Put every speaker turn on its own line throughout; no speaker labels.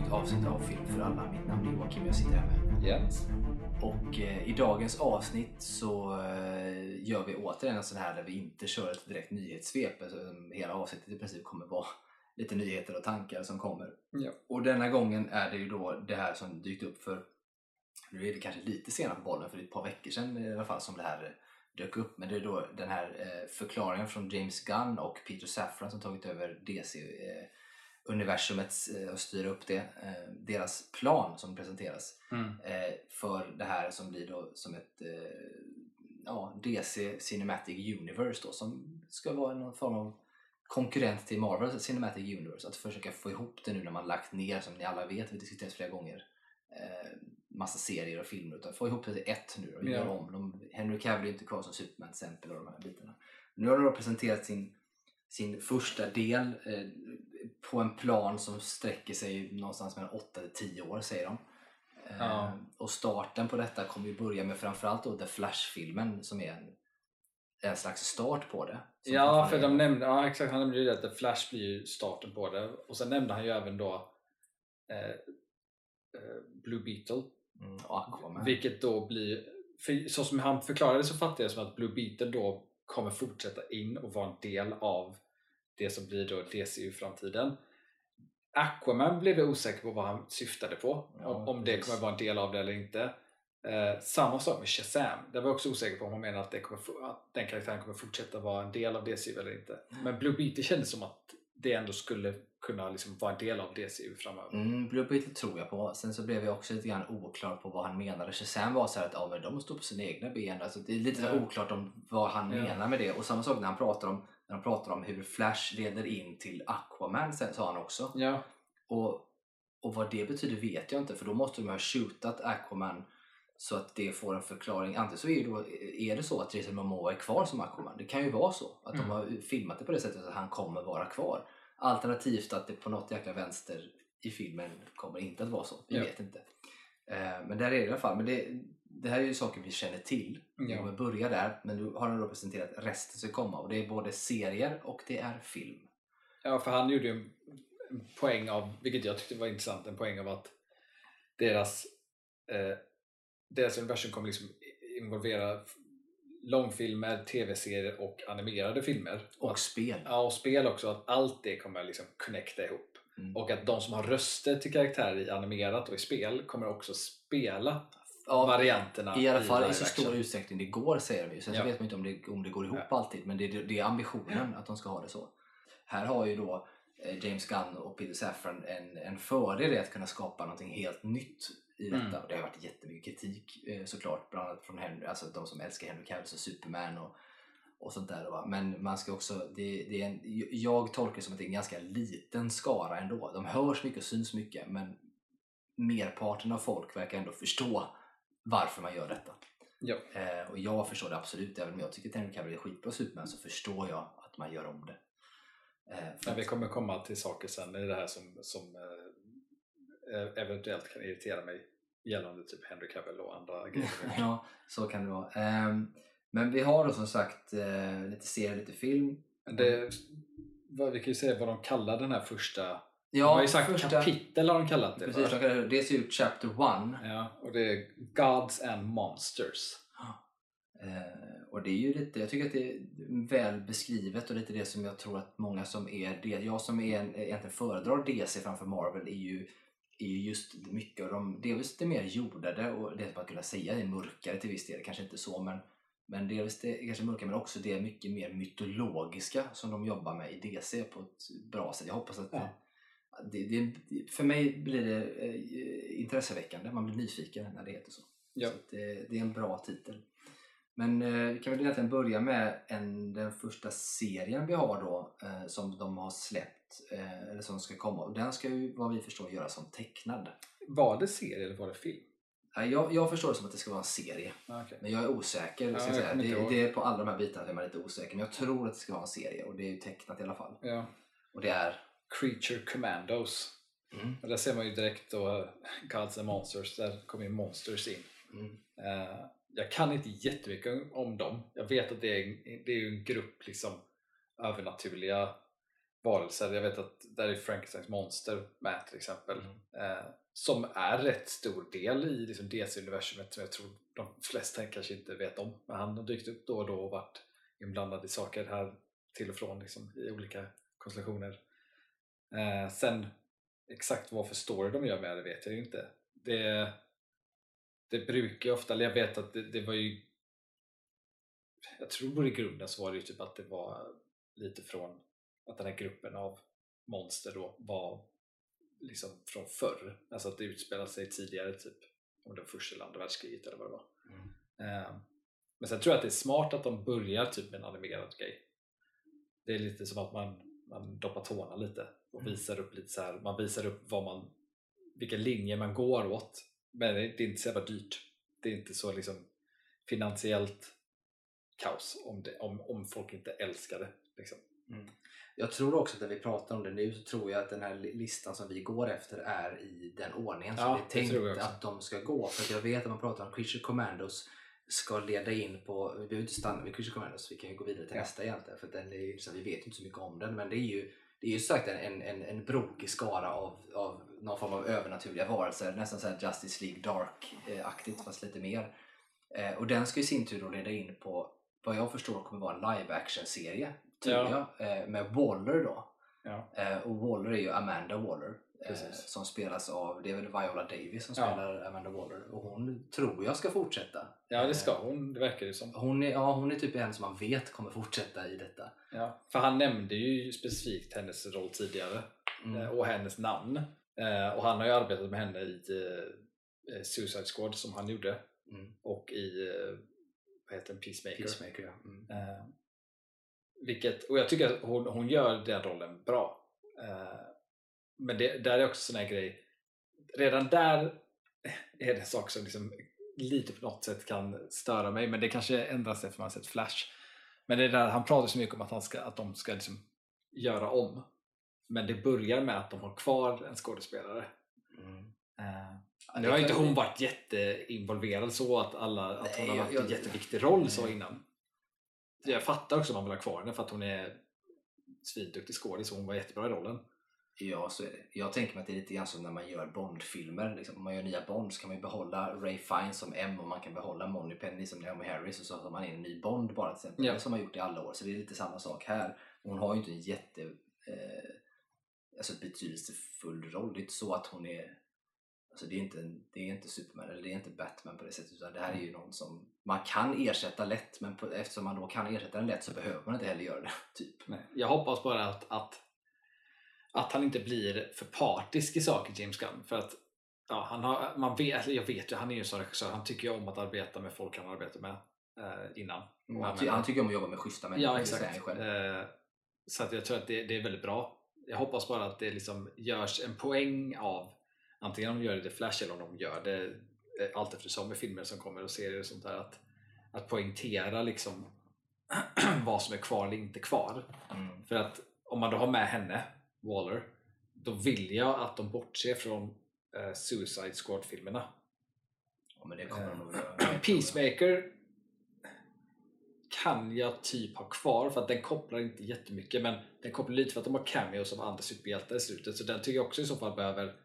nytt avsnitt av Film för alla. Mitt namn är Joakim jag sitter här med
Jens.
Och eh, i dagens avsnitt så eh, gör vi återigen en sån här där vi inte kör ett direkt nyhetssvep. Alltså, hela avsnittet i princip kommer vara lite nyheter och tankar som kommer.
Ja.
Och denna gången är det ju då det här som dykt upp för, nu är det kanske lite senare på bollen, för det är ett par veckor sedan i alla fall som det här dök upp. Men det är då den här eh, förklaringen från James Gunn och Peter Safran som tagit över DC eh, universumet eh, och styra upp det. Eh, deras plan som presenteras
Mm.
eh, för det här som blir då som ett ja, DC Cinematic Universe då, som ska vara någon form av konkurrent till Marvel Cinematic Universe. Att försöka få ihop det nu när man lagt ner, som ni alla vet, vi diskuterat flera gånger, eh, massa serier och filmer. Utan få ihop det till ett nu och
Ja.
göra om. De, Henry Cavill är inte kvar som Superman till exempel och de här bitarna. Nu har de då presenterat sin, sin första del eh, på en plan som sträcker sig någonstans mellan 8 till 10 år säger de. Eh,
Ja.
Och starten på detta kommer ju börja med framförallt då The Flash-filmen som är en, en slags start på det.
Ja, för de nämnde, ja exakt, han nämnde ju det att The Flash blir ju starten på det. Och sen nämnde han ju även då eh, eh, Blue Beetle.
Mm, Aquaman.
Vilket då blir, för så som han förklarade så fattade jag som att Blue Beetle då kommer fortsätta in och vara en del av det som blir då DC i framtiden. Aquaman blev jag osäker på vad han syftade på.
Ja,
om, det kommer vara en del av det eller inte. Eh, samma sak med Shazam. Där var jag också osäker på om han menar att, det kommer, att den karaktären kommer fortsätta vara en del av DC eller inte. Men Blue Beetle kändes som att det ändå skulle kunna liksom vara en del av DC framöver.
Mm, Blue Beetle tror jag på. Sen så blev jag också lite grann oklar på vad han menade. Shazam var så att ja, men de står på sina egna ben. Alltså, det är lite
Ja.
oklart om vad han
Ja.
menar med det. Och samma sak när han pratar om, när han pratar om hur Flash leder in till Aquaman, sen sa han också.
Ja,
Och, och vad det betyder vet jag inte för då måste de ha shootat Aquaman så att det får en förklaring. Antingen så är, det då, är det så att Jason Momoa är kvar som Aquaman. Det kan ju vara så att
Mm.
de har filmat det på det sättet att han kommer vara kvar. Alternativt att det på något jäkla vänster i filmen kommer inte att vara så. Vi
Ja.
vet inte. Eh, men där är det i alla fall. Men det, det här är ju saker vi känner till. Vi kommer börja där. Men nu har han då presenterat resten som komma. Och det är både serier och det är film.
Ja, för han gjorde ju en poäng av, vilket jag tyckte var intressant, en poäng av att deras, eh, deras universum kommer liksom involvera långfilmer, tv-serier och animerade filmer.
Och
att,
spel.
ja, och spel också, att allt det kommer liksom connecta ihop.
Mm.
Och att de som har röster till karaktärer i animerat och i spel kommer också spela
Ja,
varianterna
I alla fall i
live
så stor utsträckning det går säger ju. Sen så
Ja.
vet man inte om det, om det går ihop alltid. Men det, är- det är ambitionen att de ska ha det så. Här har ju då eh, James Gunn och Peter Safran en, en fördel i att kunna skapa någonting helt nytt i detta.
Mm.
Och det har varit jättemycket kritik eh, såklart. Bland annat från Henry, alltså de som älskar Henry Cavill och Superman och, och sånt där. Va? Men man ska också, det, det är en, jag tolkar det som att det är en ganska liten skara ändå. De hörs mycket och syns mycket men merparten av folk verkar ändå förstå varför man gör detta.
Ja.
Eh, och jag förstår det absolut, även om jag tycker att Henry Cavill är skitbra Superman så förstår jag att man gör om det. Eh,
Men vi kommer komma till saker sen i det här som, som eh, eventuellt kan irritera mig gällande typ Henry Cavill och andra grejer.
ja, så kan det vara. Ehm, men vi har då som sagt eh, lite serier, lite film.
Det, vad, vi kan ju säga vad de kallar den här första...
Ja,
de har ju sagt
första-
kapitel har de kallat det
Precis,
för.
de kallar det, det ser ut Chapter 1
Ja, och det är Gods and Monsters.
Eh, och det är ju lite, jag tycker att det är väl beskrivet och lite det som jag tror att många som är, det, jag som är en, egentligen föredrar DC framför Marvel är ju, är ju just mycket av de, delvis det mer jordade och det man kunna säga är mörkare till viss del, kanske inte så men men delvis det är kanske mörkare men också det mycket mer mytologiska som de jobbar med i DC på ett bra sätt. Jag hoppas att
Ja.
Det, det, för mig blir det eh, intresseväckande, man blir nyfiken när det heter så.
Ja.
Så det, det är en bra titel. Men eh, vi kan väl egentligen börja med en, den första serien vi har då eh, som de har släppt, eh, eller som ska komma. Och den ska ju vad vi förstår göras som tecknad.
Var det serie eller var det film?
Jag, jag förstår det som att det ska vara en serie,
Ah, okej.
men jag är osäker.
Ja,
ska säga. Det, det är på alla de här bitarna är man lite osäker, men jag tror att det ska vara en serie och det är ju tecknat i alla fall.
Ja.
Och det är...
Creature Commandos.
Mm,
Och där ser man ju direkt då Gods and Monsters, där kommer ju Monsters in.
mm,
Eh, jag kan inte jättemycket om dem. Jag vet att det är, det är en grupp liksom övernaturliga varelser. Jag vet att där är Frankensteins monster med till exempel.
Mm.
Eh, som är rätt stor del i liksom DC-universumet som jag tror de flesta kanske inte vet om. Men han har dykt upp då och då och varit inblandad i saker här till och från liksom, i olika konstellationer. Eh, sen exakt vad för story de gör med det vet jag ju inte. Det, det brukar ju ofta, eller jag vet att det, det var ju jag tror i grunden så var det ju typ att det var lite från att den här gruppen av monster då var liksom från förr. Alltså att det utspelade sig tidigare, typ om det var första eller andra världskriget eller vad det var.
Mm.
Eh, men sen tror jag att det är smart att de börjar typ med en animerad grej. Det är lite som att man, man doppar tårna lite och
Mm.
visar upp lite så här, man visar upp vad man, vilken linje man går åt. Men det är inte så jävla dyrt. Det är inte så liksom finansiellt kaos om, det, om, om folk inte älskar det. Liksom.
Jag tror också att när vi pratar om det nu så tror jag att den här li- listan som vi går efter är i den ordningen som
Ja,
vi
det
tänkt
tror jag också.
att de ska gå. För jag vet att man pratar om Creature Commandos ska leda in på, vi behöver inte stanna vid Creature Commandos, vi kan ju gå vidare till
Ja.
nästa egentligen för den är, så vi vet ju inte så mycket om den men det är ju det är ju sagt en, en, en, en brokig skara av, av någon form av övernaturliga varelser, nästan så här Justice League Dark-aktigt fast lite mer. Eh, och den ska i sin tur då leda in på vad jag förstår kommer vara en live action-serie, tror
Ja.
jag, eh, med Waller då.
Ja.
Eh, och Waller är ju Amanda Waller eh, som spelas av, det är väl Viola Davis som
Ja.
spelar Amanda Waller och hon tror jag ska fortsätta.
ja, det
Eh,
ska hon, det verkar ju som.
Hon är, ja, hon är typ en som man vet kommer fortsätta i detta.
Ja. För han nämnde ju specifikt hennes roll tidigare
Mm.
eh, och hennes namn. Eh, Och han har ju arbetat med henne i eh, Suicide Squad som han gjorde
Mm.
och i eh, vad heter den? Peacemaker.
Peacemaker, ja. Mm.
Eh, vilket, och jag tycker att hon, hon gör den rollen bra. Eh, men det, där är också sån här grej. Redan där är det en sak som liksom lite på något sätt kan störa mig. Men det kanske ändras efter man sett Flash. Men det är där han pratar så mycket om att, han ska, att de ska liksom göra om. Men det börjar med att de har kvar en skådespelare.
Mm.
Eh,
Ja,
nu har ju inte hon varit jätteinvolverad så att, alla, att hon har varit
jag-
en jätteviktig roll så
Nej.
innan. Jag fattar också om man vill ha kvar henne för att hon är svinduktig skådis och hon var jättebra i rollen.
Ja, så är det. Jag tänker mig att det är lite grann som när man gör Bond-filmer. Liksom, om man gör nya Bond så kan man ju behålla Ray Fiennes som M och man kan behålla Moneypenny som Naomi Harris och så har man in en ny Bond bara till exempel.
Ja.
Det som man har gjort i alla år. Så det är lite samma sak här. Hon har ju inte en jätte eh, alltså betydelsefull roll. Det är inte så att hon är Alltså det, är inte, det är inte Superman eller det är inte Batman på det sättet utan det här är ju någon som man kan ersätta lätt men på, eftersom man då kan ersätta den lätt så behöver man inte heller göra det. Typ.
Nej. Jag hoppas bara att, att, att han inte blir för partisk i saker, James Gunn. För att ja, han har, man vet, jag vet ju, han är ju en sån regissör, han tycker ju om att arbeta med folk han har arbetat med eh, innan.
Och han, ty- han tycker om att jobba med schyssta människor.
Ja, exakt. Eh, så att jag tror att det, det är väldigt bra. Jag hoppas bara att det liksom görs en poäng av antingen om de gör det i Flash eller om de gör det eh, allt eftersom med filmer som kommer och serier och sånt där. Att, att poängtera liksom vad som är kvar eller inte kvar.
Mm.
För att om man då har med henne, Waller, då vill jag att de bortser från eh, Suicide Squad-filmerna.
Ja, men det kommer de nog
Eh,
göra.
Peacemaker kan jag typ ha kvar för att den kopplar inte jättemycket men den kopplar lite för att de har cameos av andra superhjältar i slutet så den tycker jag också i så fall behöver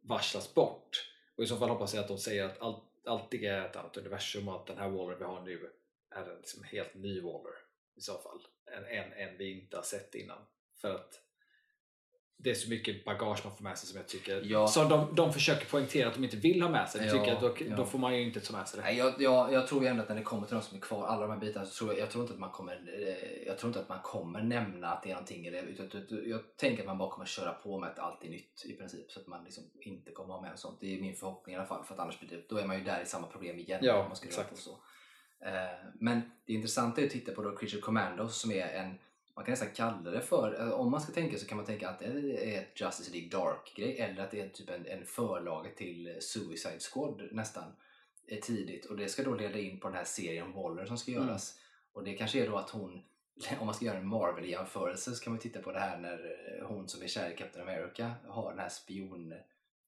varslas bort. Och i så fall hoppas jag att de säger att allt, allt det är ett annat universum och att den här Waller vi har nu är en liksom helt ny Waller i så fall. En, en, en vi inte har sett innan. För att det är så mycket bagage man får med sig som jag tycker
Ja.
som de, de försöker poängtera att de inte vill ha med sig.
Ja,
tycker att då,
ja.
då får man ju inte ta med sig det.
Nej, jag, jag, jag tror ju ändå att när det kommer till de som är kvar, alla de här bitarna, så tror jag, jag tror inte att man kommer eh, jag tror inte att man kommer nämna att det är någonting. Eller, utan, jag tänker att man bara kommer köra på med att allt är nytt i princip. Så att man liksom inte kommer ha med sånt. Det är min förhoppning i alla fall. För att annars blir det, då är man ju där i samma problem igen.
Ja,
om man ska göra
exakt.
så. Eh, men det intressanta är att titta på då Creature Commandos som är en man kan nästan kalla det för, eh, om man ska tänka så kan man tänka att det är ett Justice League Dark-grej eller att det är typ en, en förlaga till Suicide Squad nästan eh, tidigt och det ska då leda in på den här serien Waller som ska
Mm.
göras. Och det kanske är då att hon, om man ska göra en Marvel-jämförelse så kan man titta på det här när eh, hon som är kär i Captain America har den här spion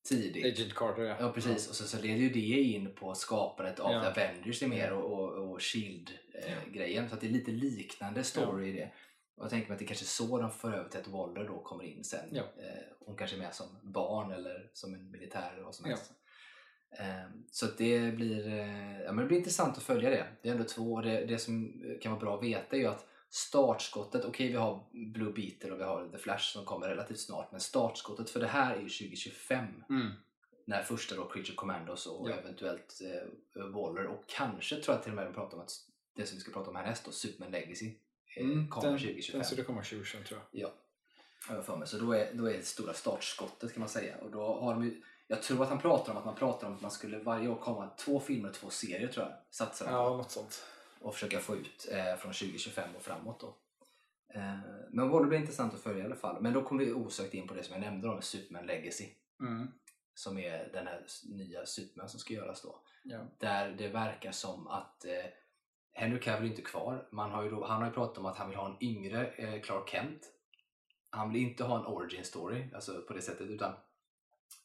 tidigt.
Agent Carter ja.
Ja precis, och så, så leder ju det in på skapandet av
Ja.
The Avengers mer och, och, och Shield-grejen. så att det är lite liknande story i det. Och jag tänker mig att det kanske är så de för över till att Waller då kommer in sen.
Ja.
Eh, hon kanske är med som barn eller som en militär eller vad som
Ja.
helst. Eh, så att det blir, eh, ja, men det blir intressant att följa det. Det är ändå två. Det, det som kan vara bra att veta är ju att startskottet, okej vi har Blue Beetle och vi har The Flash som kommer relativt snart, men startskottet för det här är ju 2025
Mm.
när första då Creature Commandos och
Ja.
eventuellt eh, Waller och kanske tror jag till och med de pratar om att det som vi ska prata om härnäst då, Superman Legacy,
Mm,
kommer
den,
2025.
Den skulle komma 2025 tror jag.
Ja, har jag för mig. Så då är, då är det stora startskottet kan man säga. Och då har de ju, jag tror att han pratar om att man pratar om att man skulle varje år komma två filmer och två serier tror jag. Satsar på.
Ja, något sånt.
Och försöka få ut eh, från 2025 och framåt då. Eh, men det blir intressant att följa i alla fall. Men då kommer vi osökt in på det som jag nämnde om Superman Legacy.
Mm.
Som är den här nya Superman som ska göras då.
Ja.
Där det verkar som att eh, Henry Cavill är inte kvar. Man har ju då, han har ju pratat om att han vill ha en yngre eh, Clark Kent. Han vill inte ha en origin story alltså på det sättet utan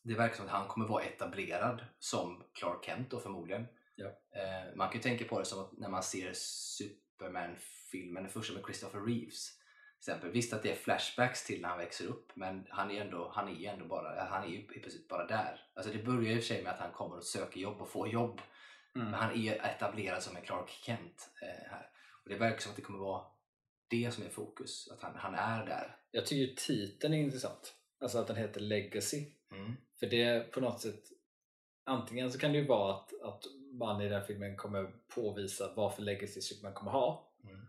det verkar som att han kommer vara etablerad som Clark Kent då förmodligen.
Ja.
Eh, man kan ju tänka på det som att när man ser Superman-filmen, den första med Christopher Reeves. Exempel. Visst att det är flashbacks till när han växer upp men han är ändå, han är ändå bara, han är ju i princip bara där. Alltså det börjar i och för sig med att han kommer och söker jobb och får jobb.
Mm.
Men han är etablerad som en Clark Kent eh, här. Och det verkar som att det kommer vara det som är fokus, att han, han är där.
Jag tycker titeln är intressant. Alltså att den heter Legacy.
Mm.
För det på något sätt Antingen så kan det ju vara att, att man i den här filmen kommer påvisa vad för legacy Superman kommer ha
Mm.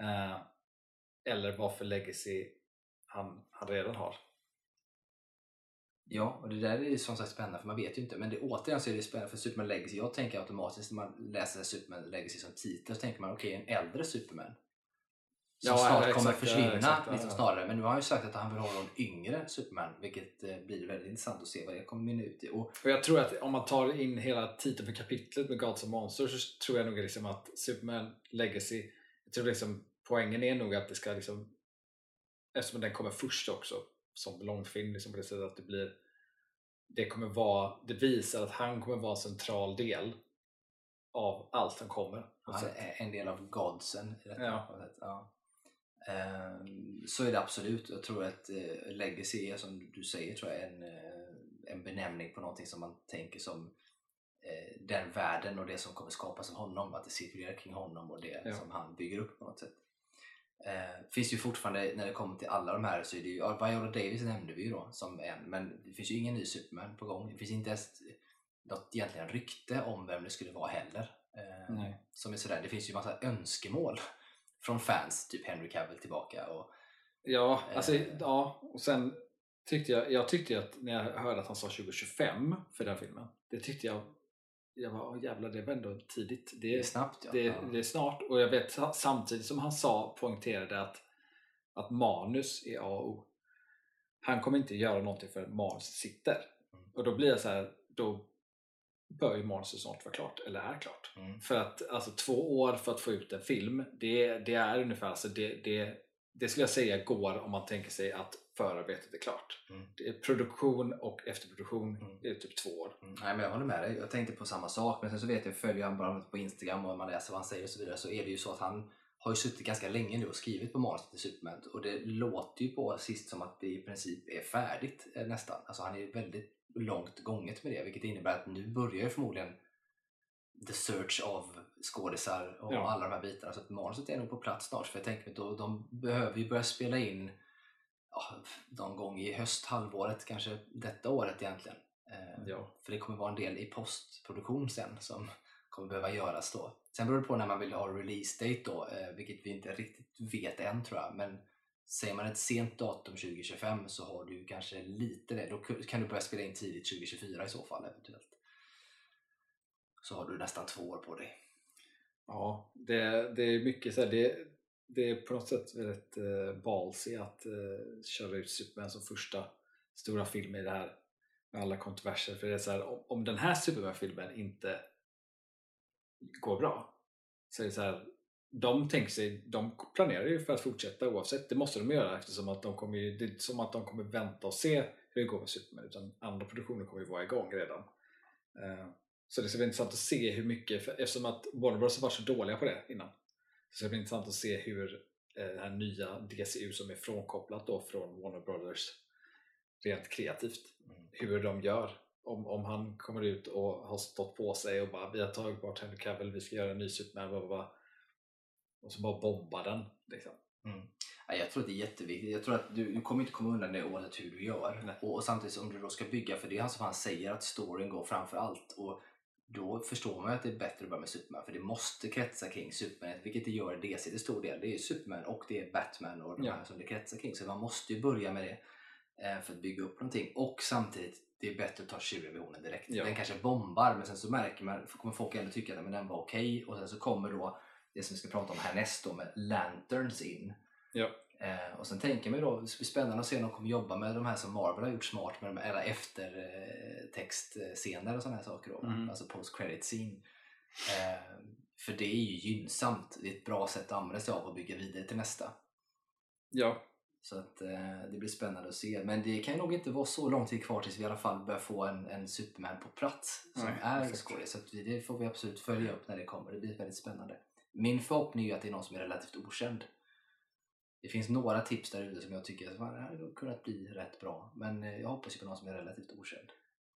eh, Eller vad för legacy han, han redan har
Ja, och det där är ju som sagt spännande för man vet ju inte. Men det, återigen så är det spännande för Superman Legacy. Jag tänker automatiskt när man läser Superman Legacy som titel så tänker man okej, en äldre Superman. Som
Ja,
snart
ja,
kommer
exakt,
försvinna
exakt,
liksom snarare. Men nu har han ju sagt att han vill ha någon yngre Superman vilket eh, blir väldigt intressant att se vad det kommer mynna ut i. Och,
Och jag tror att om man tar in hela titeln för kapitlet med Gods of Monsters så tror jag nog liksom att Superman Legacy jag tror liksom poängen är nog att det ska liksom eftersom den kommer först också som långfilm liksom på det sättet att det blir det kommer vara, det visar att han kommer vara en central del av allt som kommer.
är en del av godsen i detta.
Ja.
Ja. Ehm, Så är det absolut. Jag tror att eh, legacy är som du säger tror jag, en, eh, en benämning på någonting som man tänker som eh, den världen och det som kommer skapas av honom. Att det cirkulerar kring honom och det
Ja.
som han bygger upp på något sätt. Eh, finns ju fortfarande, när det kommer till alla de här så är det ju, ja, Viola Davis nämnde vi ju då som en, men det finns ju ingen ny Superman på gång. Det finns inte ens något egentligen rykte om vem det skulle vara heller. Eh, som är sådär, det finns ju massa önskemål från fans, typ Henry Cavill tillbaka och
Ja, alltså,
Eh.
ja, och sen tyckte jag, jag tyckte att när jag hörde att han sa 2025 för den filmen, det tyckte jag, jag var, åh jävlar det var ändå tidigt.
det är
Det,
snabbt. Ja.
det,
ja.
det är snart och jag vet sa- samtidigt som han sa, poängterade att, att manus är A och O. Han kommer inte göra någonting för manuset sitter.
Mm.
Och då blir jag så här, då bör ju manuset snart vara klart, eller är klart.
Mm.
För att alltså två år för att få ut en film, det, det är ungefär, alltså det, det, det skulle jag säga går om man tänker sig att förarbetet är klart.
Mm.
Det är produktion och efterproduktion
Mm.
är typ två år.
Mm, Nej, men jag håller med dig. Jag tänkte på samma sak. Men sen så vet jag, följer han bara på Instagram och man läser vad han säger och så vidare så är det ju så att han har ju suttit ganska länge nu och skrivit på manuset till Superman och det låter ju på sist som att det i princip är färdigt eh, nästan. Alltså han är väldigt långt gånget med det vilket innebär att nu börjar ju förmodligen the search av skådisar och
Ja.
alla de här bitarna så att manuset är nog på plats snart för jag tänker mig då de behöver ju börja spela in ja, någon gång i hösthalvåret, kanske detta året egentligen. Eh,
Ja.
För det kommer vara en del i postproduktion sen som kommer behöva göras då. Sen beror det på när man vill ha release date då, eh, vilket vi inte riktigt vet än tror jag. Men säger man ett sent datum 2025 så har du kanske lite det. Då kan du börja spela in tidigt 2024 i så fall eventuellt. Så har du nästan två år på dig.
Ja, det, det är mycket så här, det, det är på något sätt väldigt eh, ballsy att eh, köra ut Superman som första stora film i det här med alla kontroverser. För det är så här, om, om den här Superman-filmen inte går bra så är det så här, de tänker sig, de planerar ju för att fortsätta oavsett, det måste de göra eftersom att de kommer ju, det är inte som att de kommer vänta och se hur det går med Superman utan andra produktioner kommer ju vara igång redan. Eh, så det ska bli intressant att se hur mycket, eftersom att Warner Bros har varit så dåliga på det innan. Så det blir intressant att se hur eh, det här nya DCU som är frånkopplat då från Warner Brothers rent kreativt.
Mm.
Hur de gör. Om, om han kommer ut och har stått på sig och bara vi har tagit bort Henry Cavill, vi ska göra en ny Superman, bla, bla, bla. och så bara bomba den. Liksom.
Ja, jag tror att det är jätteviktigt. Jag tror att du, du kommer inte komma undan det oavsett hur du gör. Och, och samtidigt om du då ska bygga, för det är han som han säger att storyn går framför allt. Och då förstår man att det är bättre att börja med Superman. För det måste kretsa kring Superman, vilket det gör i DC till stor del. Det är ju Superman och det är Batman och de
Ja.
här som det kretsar kring. Så man måste ju börja med det eh, för att bygga upp någonting. Och samtidigt, det är bättre att ta tjurrevisionen direkt.
Ja.
Den kanske bombar, men sen så märker man, kommer folk ändå tycka att men den var okej. Och sen så kommer då det som vi ska prata om härnäst då med Lanterns in.
Ja.
Eh, och sen tänker man ju då, det ska bli spännande att se om de kommer jobba med de här som Marvel har gjort smart med de här, eller eftertextscener och sådana här saker då.
Mhm.
Alltså post credit scene. Eh, för det är ju gynnsamt. Det är ett bra sätt att använda sig av och bygga vidare till nästa.
Ja,
Så att eh, det blir spännande att se. Men det kan nog inte vara så lång tid kvar tills vi i alla fall börjar få en, en Superman på plats som
Nej,
är skådis. Så vi, det får vi absolut följa upp när det kommer. Det blir väldigt spännande. Min förhoppning är ju att det är någon som är relativt okänd. Det finns några tips där ute som jag tycker att det hade kunnat bli rätt bra. Men eh, jag hoppas ju på någon som är relativt okänd.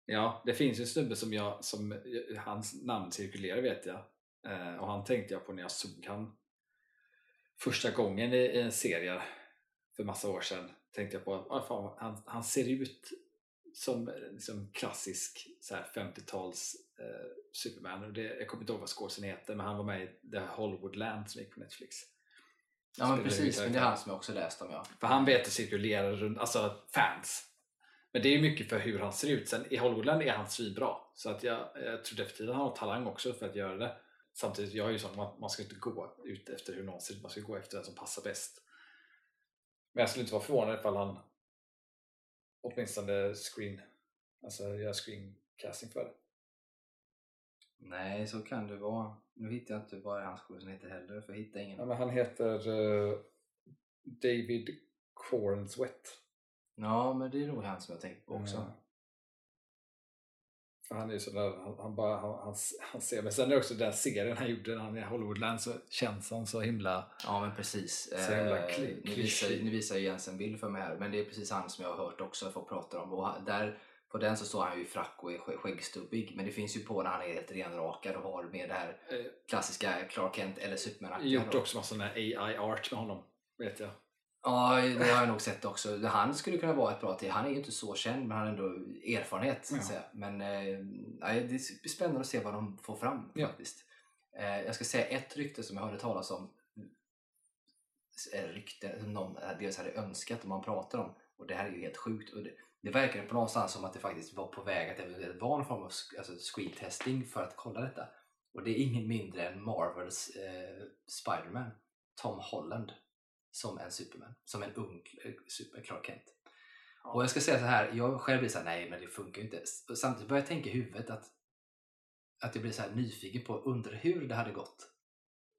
Ja, det finns ju en snubbe som jag, som eh, hans namn cirkulerar vet jag. Eh, och han tänkte jag på när jag såg han första gången i, i en serie för massa år sedan. Tänkte jag på att ah, han, han ser ut som som klassisk 50-tals eh, Superman. Och det, jag kommer inte ihåg vad skådisen heter men han var med i The Hollywood Land som gick på Netflix.
Ja men precis, men det är han som jag också läst om ja.
För han vet att cirkulera runt, alltså fans. Men det är ju mycket för hur han ser ut. Sen i Hollywoodland är han svinbra. Så att jag, jag tror definitivt att han har talang också för att göra det. Samtidigt, jag är ju sån att man ska inte gå ut efter hur någon ser ut, man ska gå efter den som passar bäst. Men jag skulle inte vara förvånad ifall han åtminstone screen, alltså gör screencasting för det.
Nej, så kan det vara. Nu hittar jag inte vad hans skådis heter heller, för jag hittar ingen.
Ja, men han heter eh, David Cornswet.
Ja, men det är nog han som jag tänker på också.
Mm. Han är ju sådär, han, han, bara, han, han, han ser, men sen är det också den serien han gjorde när han är i Hollywoodland så känns han så himla...
Ja men precis.
Så jävla
Eh,
kli-
nu, visar, nu visar ju Jens en bild för mig här men det är precis han som jag har hört också folk pratar om. Och där, på den så står han ju i frack och är skä- skäggstubbig men det finns ju på när han är helt renrakad och har med det här
Eh,
klassiska Clark Kent eller superman
gjort också massa sån AI-art med honom, vet jag.
Ja, det har jag nog sett också. Han skulle kunna vara ett bra till. Han är ju inte så känd men han har ändå erfarenhet. Så att
Ja.
säga. Men eh, det blir spännande att se vad de får fram
Ja.
faktiskt. Eh, jag ska säga ett rykte som jag hörde talas om. Eh, rykte som någon eh, dels hade önskat och man pratar om. Och det här är ju helt sjukt. Och det, det verkar på någonstans som att det faktiskt var på väg att det var en form av alltså screen testing för att kolla detta. Och det är ingen mindre än Marvels eh, Spiderman, Tom Holland, som en Superman. Som en ung eh, super Clark Kent. Och jag ska säga så här, jag själv blir så här, nej men det funkar ju inte. Och Samtidigt börjar jag tänka i huvudet att, att jag blir så här nyfiken på, undrar hur det hade gått.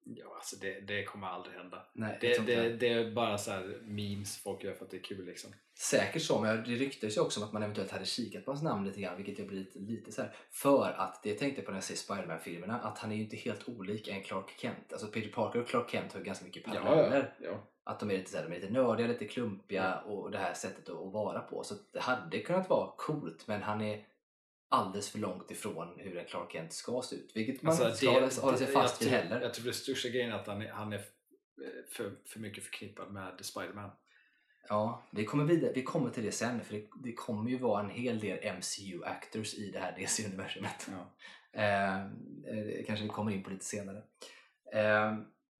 Ja, alltså det, det kommer aldrig hända.
Nej, jag
Det, det, det är bara så här memes folk gör för att det är kul liksom.
Säkert så, men det ryktas ju också om att man eventuellt hade kikat på hans namn lite grann, vilket jag blir lite, lite så här. För att, det jag tänkte på när jag ser Spiderman-filmerna, att han är ju inte helt olik en Clark Kent. Alltså Peter Parker och Clark Kent har ju ganska mycket paralleller.
ja.
Att de är lite, så här, de är lite nördiga, lite klumpiga och det här sättet att vara på. Så det hade kunnat vara coolt, men han är alldeles för långt ifrån hur en Clark Kent ska se ut. Vilket man
Alltså,
inte ska hålla, hålla sig
det-
fast vid heller.
Jag tror det största grejen är att han är, han är eh, för, för mycket förknippad med Spiderman.
Ja, det kommer vidare. vi kommer till det sen för det, det kommer ju vara en hel del MCU-actors i det här DC-universumet.
Ja.
Eh, eh, kanske vi kommer in på lite senare. Eh,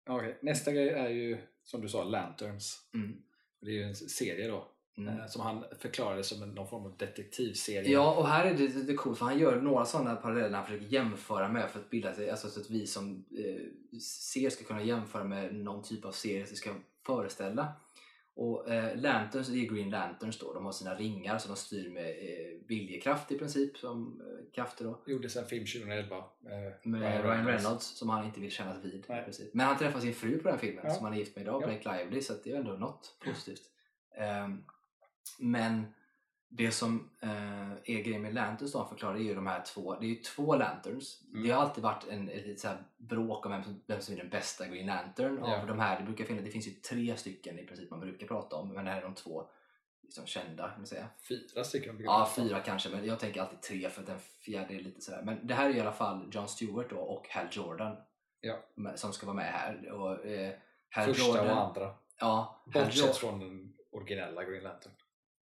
Okej, Nästa grej är ju som du sa, Lanterns.
mm,
Det är ju en serie då.
Mm.
eh, Som han förklarade som någon form av detektivserie.
Ja, och här är det lite coolt för han gör några sådana paralleller när han försöker jämföra med för att bilda sig, alltså så att vi som eh, ser ska kunna jämföra med någon typ av serie som ska föreställa. Och eh, Lanterns är Green Lanterns då, de har sina ringar som de styr med eh, viljekraft i princip, som eh, krafter då.
Gjordes en film 2011. eh,
Med Ryan Reynolds som han inte vill kännas vid. i princip. Men han träffar sin fru på den filmen
Ja.
som han är gift med idag,
Ja.
Blake Lively, så det är ändå något positivt. Ehm, men Det som eh, är grejen med Lanterns han förklarar, är ju de här två. Det är ju två Lanterns.
Mm.
Det har alltid varit en, ett så bråk om vem som, vem som är den bästa Green Lantern.
Ja.
Av de här, det, brukar finnas, det finns ju tre stycken i princip man brukar prata om, men det här är de två liksom, kända. Kan man säga.
Fyra stycken.
Ja, fyra kanske, men jag tänker alltid tre för att den fjärde är lite sådär. Men det här är i alla fall John Stewart då och Hal Jordan
Ja.
som ska vara med här. Och, eh, Hal
Första
Jordan,
och andra.
Ja,
Bortsett från den originella Green Lantern.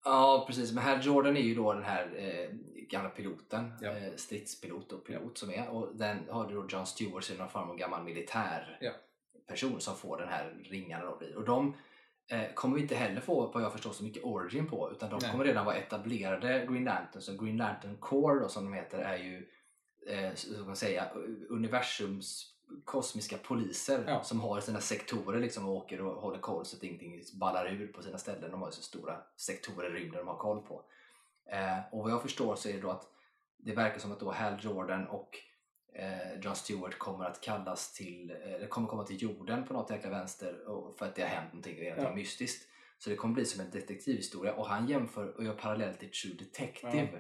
Ja, precis. Men Hal Jordan är ju då den här eh, gamla piloten,
Ja.
eh, stridspilot och pilot som är. Och den har du då John Stewart som är någon form av gammal militär
Ja.
person som får den här ringarna då. Och de eh, kommer vi inte heller få, vad jag förstår, så mycket origin på. Utan de
Nej.
kommer redan vara etablerade Green Lantern. Så Green Lantern Core då, som de heter är ju eh, så man säga, universums kosmiska poliser
Ja.
som har sina sektorer liksom och åker och håller koll så att ingenting ballar ur på sina ställen. De har ju så stora sektorer i rymden de har koll på. Eh, och vad jag förstår så är det då att det verkar som att då Hal Jordan och eh, John Stewart kommer att kallas till, eh, det kommer komma till jorden på något jäkla vänster och för att det har hänt någonting redan
Ja.
mystiskt. Så det kommer bli som en detektivhistoria och han jämför och gör parallell till True Detective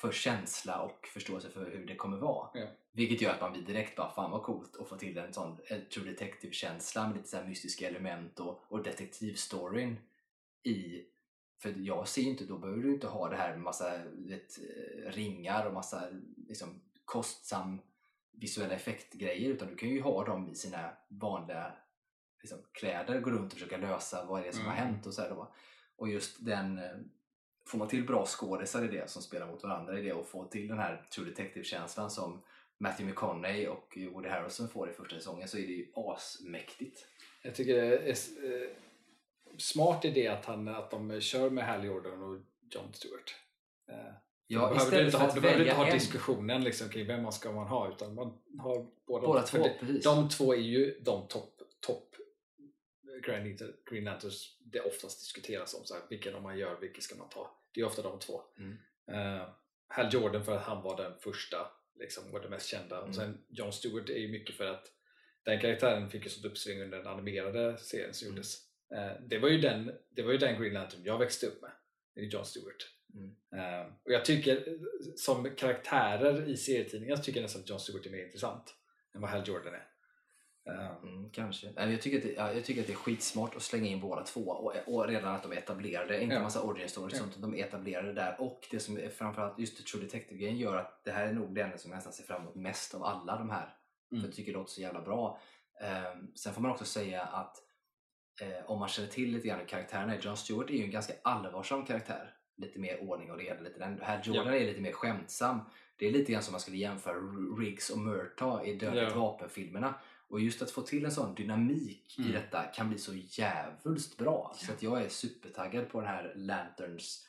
för känsla och förståelse för hur det kommer vara.
Ja.
Vilket gör att man blir direkt bara fan vad coolt att få till en sån en True Detective-känsla med lite så mystiska element och, och detektivstoryn i för jag ser inte, då behöver du inte ha det här med massa vet, eh, ringar och massa liksom, kostsam visuella effektgrejer utan du kan ju ha dem i sina vanliga liksom, kläder, gå runt och försöka lösa vad det är som har
Mm.
hänt och så här då. Och just den, eh, får man till bra skådisar i det som spelar mot varandra i det och få till den här True Detective-känslan som Matthew McConaughey och Woody Harrelson får i första säsongen så är det ju asmäktigt.
Jag tycker det är eh, smart idé att, han, att de kör med Hal Jordan och John Stewart. Eh,
Ja,
då behöver
istället
inte
för
ha,
att välja
inte ha
en.
diskussionen liksom, kring vem man ska man ha utan man har båda,
Båda två,
det-
precis.
De två är ju de topp top Green, Lantern- Green Lanterns det oftast diskuteras om. Så här, vilken om man gör, vilken ska man ta? Det är ofta de två.
Mm.
Eh, Hal Jordan för att han var den första liksom, och den mest kända.
Mm.
Och sen John Stewart är ju mycket för att den karaktären fick ju sånt uppsving under den animerade serien som
Mm.
gjordes. Eh, det, var ju den, det var ju den Green Lantern jag växte upp med. Det är John Stewart.
Mm.
Eh, och jag tycker, som karaktärer i serietidningar så tycker jag nästan att John Stewart är mer intressant än vad Hal Jordan är. Eh,
Mm, kanske. Jag tycker, att det, ja, jag tycker att det är skitsmart att slänga in båda två och, och redan att de är etablerade, inte
Ja.
massa origin stories
Ja.
sånt, de är etablerade där och det som är framförallt just True Detective-grejen gör att det här är nog det enda som jag nästan ser fram emot mest av alla de här.
Mm.
För jag tycker det låter så jävla bra. Ehm, sen får man också säga att eh, om man känner till lite grann hur karaktärerna är, John Stewart är ju en ganska allvarsam karaktär. Lite mer ordning och reda. Lite den. Här Jordan är lite mer skämtsam. Det är lite grann som man skulle jämföra Riggs och Murtaugh i Dödligt
Ja.
vapen-filmerna. Och just att få till en sån dynamik i
Mm.
detta kan bli så jävulst bra. Så
Ja.
att jag är supertaggad på den här Lanterns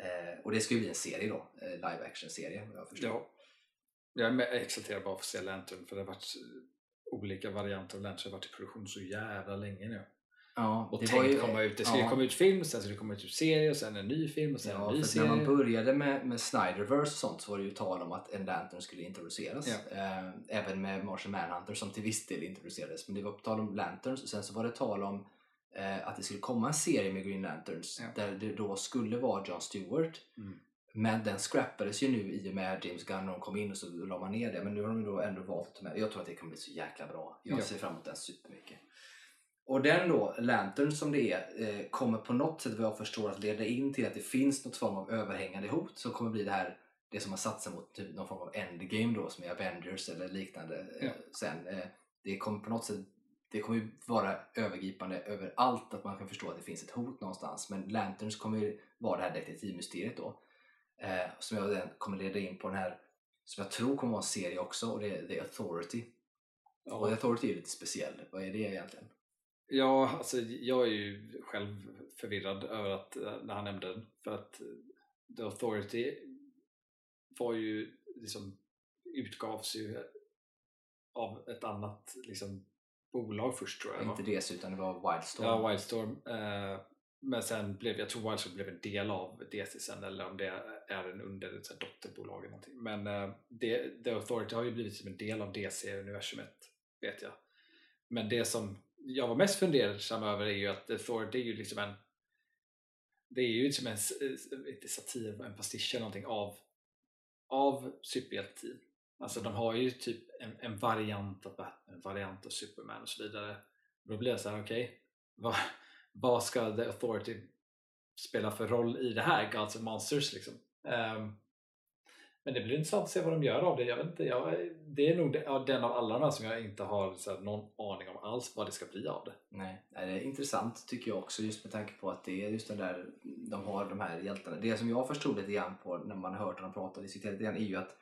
eh, och det ska ju bli en serie då, eh, live action-serie jag förstår.
Ja. Jag är exalterad bara för att se Lantern för det har varit olika varianter av Lantern har varit i produktion så jävla länge nu.
Ja,
Och
det
tänkt
var ju-
komma ut, det ju
ja.
komma ut film, sen ska det komma ut serie och sen en ny film och sen
Ja,
en ny serie.
när man började med, med Snyderverse och sånt så var det ju tal om att en Lantern skulle introduceras.
Ja.
Eh, även med Martian Manhunter som till viss del introducerades. Men det var på tal om Lanterns och sen så var det tal om eh, att det skulle komma en serie med Green Lanterns där det då skulle vara John Stewart.
Mm.
Men den scrappades ju nu i och med James Gunn när de kom in och så la man ner det. Men nu har de då ändå valt att. Jag tror att det kommer bli så jäkla bra. Jag
Ja.
ser fram emot den supermycket. Och den då, Lantern som det är, eh, kommer på något sätt vad jag förstår att leda in till att det finns något form av överhängande hot som kommer bli det här det som man satsar mot typ någon form av endgame då som är Avengers eller liknande eh,
Ja.
sen. Eh, det kommer på något sätt det kommer ju vara övergripande över allt att man kan förstå att det finns ett hot någonstans men Lanterns kommer ju vara det här detektivmysteriet då eh, som jag kommer leda in på den här som jag tror kommer vara en serie också och det är The Authority. Och The
Ja,
Authority är lite speciell. Vad är det egentligen?
Ja, alltså jag är ju själv förvirrad över att eh, när han nämnde den för att eh, The Authority var ju liksom utgavs ju av ett annat liksom bolag först tror jag. det.
Inte DC utan det var Wildstorm.
Ja, Wildstorm. Eh, men sen blev, jag tror Wildstorm blev en del av DC sen eller om det är en under ett dotterbolag eller någonting. Men eh, det, The Authority har ju blivit som en del av DC-universumet, vet jag. Men det som jag var mest fundersam över är ju att eh, The Authority är ju liksom en det är ju som en eh, inte satir, en pastisch eller någonting av, av superhjältetid. Alltså de har ju typ en, en variant av Batman, en variant av Superman och så vidare. Då blir jag så här, okej, vad, vad ska The Authority spela för roll i det här, Gods and Monsters liksom? Um, men det blir intressant att se vad de gör av det. Jag vet inte, jag, det är nog den, av alla de här som jag inte har så här, någon aning om alls vad det ska bli av det.
Nej, det är intressant tycker jag också just med tanke på att det är just den där, de har de här hjältarna. Det som jag förstod lite grann på när man har hört dem prata och diskutera lite grann är ju att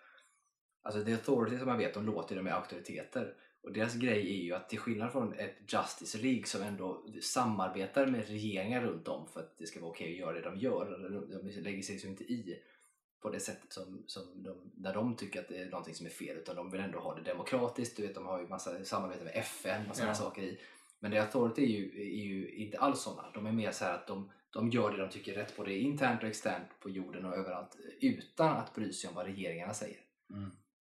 alltså The Authority som man vet, de låter ju de är auktoriteter. Och deras grej är ju att till skillnad från ett Justice League som ändå samarbetar med regeringar runt om för att det ska vara okej att göra det de gör. De lägger sig så inte i på det sättet som, som de, när de tycker att det är någonting som är fel utan de vill ändå ha det demokratiskt. Du vet, de har ju massa samarbete med FN och sådana
Ja.
saker i. Men det Authority är ju, är ju inte alls sådana. De är mer så här att de, de gör det de tycker är rätt både internt och externt på jorden och överallt utan att bry sig om vad regeringarna säger.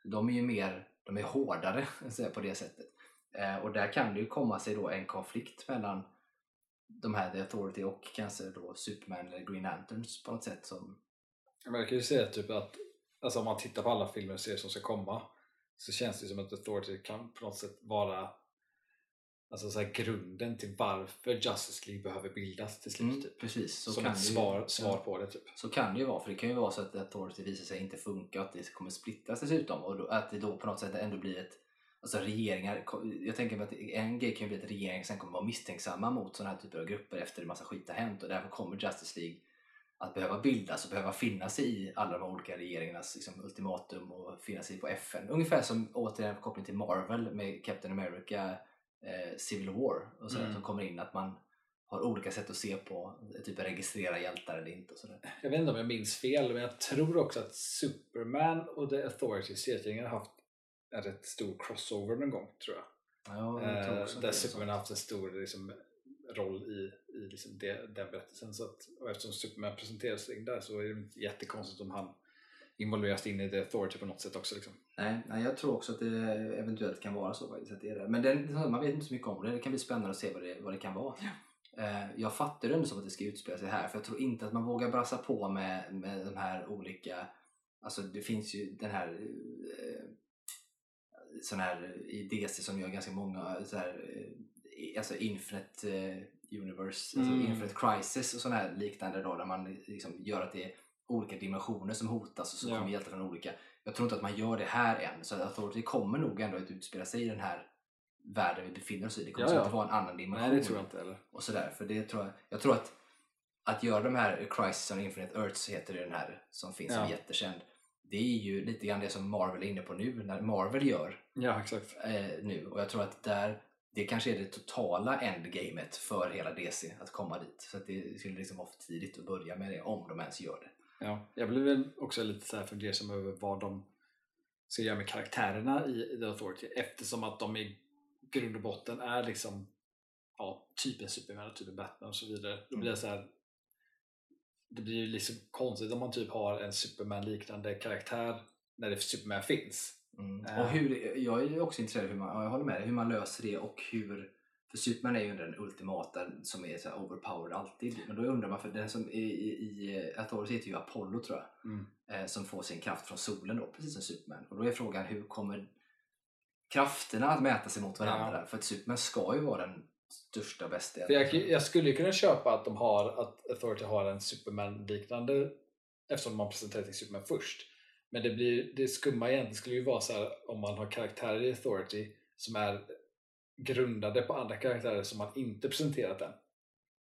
De är ju mer, de är hårdare på det sättet. Eh, och där kan det ju komma sig då en konflikt mellan de här The Authority och kanske då Superman eller Green Lanterns på något sätt som
jag kan ju säga typ att alltså om man tittar på alla filmer och serier som ska komma så känns det som att Authority kan på något sätt vara alltså så grunden till varför Justice League behöver bildas till slut.
Mm,
typ.
precis, så
som
kan
ett
ju-
svar, svar på det. Typ.
Så kan det ju vara, för det kan ju vara så att Authority visar sig inte funka och att det kommer splittras dessutom och då, att det då på något sätt ändå blir ett Alltså regeringar, jag tänker mig att en grej kan ju bli att regeringar sen kommer vara misstänksamma mot sådana här typer av grupper efter en massa skit har hänt och därför kommer Justice League att behöva bildas och behöva finna sig i alla de olika regeringarnas liksom, ultimatum och finna sig på FN. Ungefär som återigen koppling till Marvel med Captain America eh, Civil War och sådär,
Mm.
som kommer in att man har olika sätt att se på typ registrera hjältar eller inte och sådär.
Jag vet inte om jag minns fel, men jag tror också att Superman och The Authority har haft en rätt stor crossover någon gång, tror jag.
Ja, jag tror
Eh, där. Superman har haft en stor liksom, roll i, i liksom det, den berättelsen. Så att, och eftersom Superman presenteras där så är det inte jättekonstigt om han involveras in i The Authority på något sätt också. Liksom.
Nej, nej, jag tror också att det eventuellt kan vara så faktiskt. Att det är det. Men den, man vet inte så mycket om det. Det kan bli spännande att se vad det, vad det kan vara. Eh, jag fattar det ändå som att det ska utspela sig här. För jag tror inte att man vågar brassa på med, med de här olika... Alltså det finns ju den här... Eh, sån här i DC som gör ganska många så här, eh, alltså Infinite eh, Universe, alltså
Mm.
Infinite Crisis och sådana här liknande då där man liksom gör att det är olika dimensioner som hotas och så
Ja.
kommer hjältar från olika. Jag tror inte att man gör det här än så att Authority kommer nog ändå att utspela sig i den här världen vi befinner oss i. Det kommer
Ja, ja.
inte vara en annan dimension.
Nej, det tror jag inte heller.
Och sådär. För det tror jag, jag tror att att göra de här Crisis on Infinite Earths heter det den här som finns som
Ja.
är jättekänd. Det är ju lite grann det som Marvel är inne på nu när Marvel gör
Ja, exakt.
eh, nu och jag tror att där det kanske är det totala endgamet för hela DC att komma dit. Så att det skulle liksom vara för tidigt att börja med det om de ens gör det.
Ja. Jag väl också lite så här fundersam över vad de ska göra med karaktärerna i The Authority eftersom att de i grund och botten är liksom ja, typen Superman och typen Batman och så vidare. Då blir det så här det blir ju liksom konstigt om man typ har en Superman-liknande karaktär när det Superman finns.
Mm.
Eh.
Och hur, jag är också intresserad av hur man, ja, jag håller med dig, hur man löser det och hur för Superman är ju den ultimata som är så overpowered alltid. Men då undrar man, för den som i, i, i Authority heter ju Apollo tror jag.
Mm.
eh, som får sin kraft från solen då, precis som Superman. Och då är frågan hur kommer krafterna att mäta sig mot varandra? För att Superman ska ju vara den största bästa.
Jag, jag skulle ju kunna köpa att de har att Authority har en Superman-liknande eftersom man presenterar till Superman först. Men det, blir, det skumma egentligen skulle ju vara så här om man har karaktärer i Authority som är grundade på andra karaktärer som man inte presenterat än.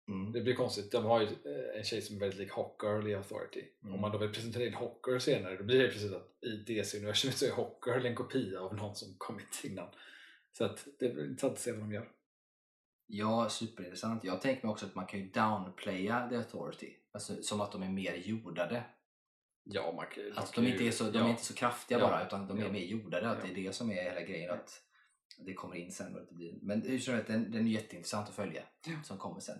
Mm.
Det blir konstigt. De har ju eh, en tjej som är väldigt lik Hawkgirl i Authority.
Mm.
Om man då vill presentera in Hawkgirl senare då blir det precis att i DC-universumet så är Hawkgirl en kopia av någon som kommit innan. Så att det blir intressant att se vad de gör.
Ja, superintressant. Jag tänker mig också att man kan ju downplaya The Authority. Alltså, som att de är mer jordade.
Ja, man man
Alltså, de inte är så, de
ja.
är inte så kraftiga
Ja.
bara utan de är
Ja.
mer jordade. Att det är det som är hela grejen. Att det kommer in sen. Och det blir. Men hur som helst, den, den är jätteintressant att följa. Som kommer sen.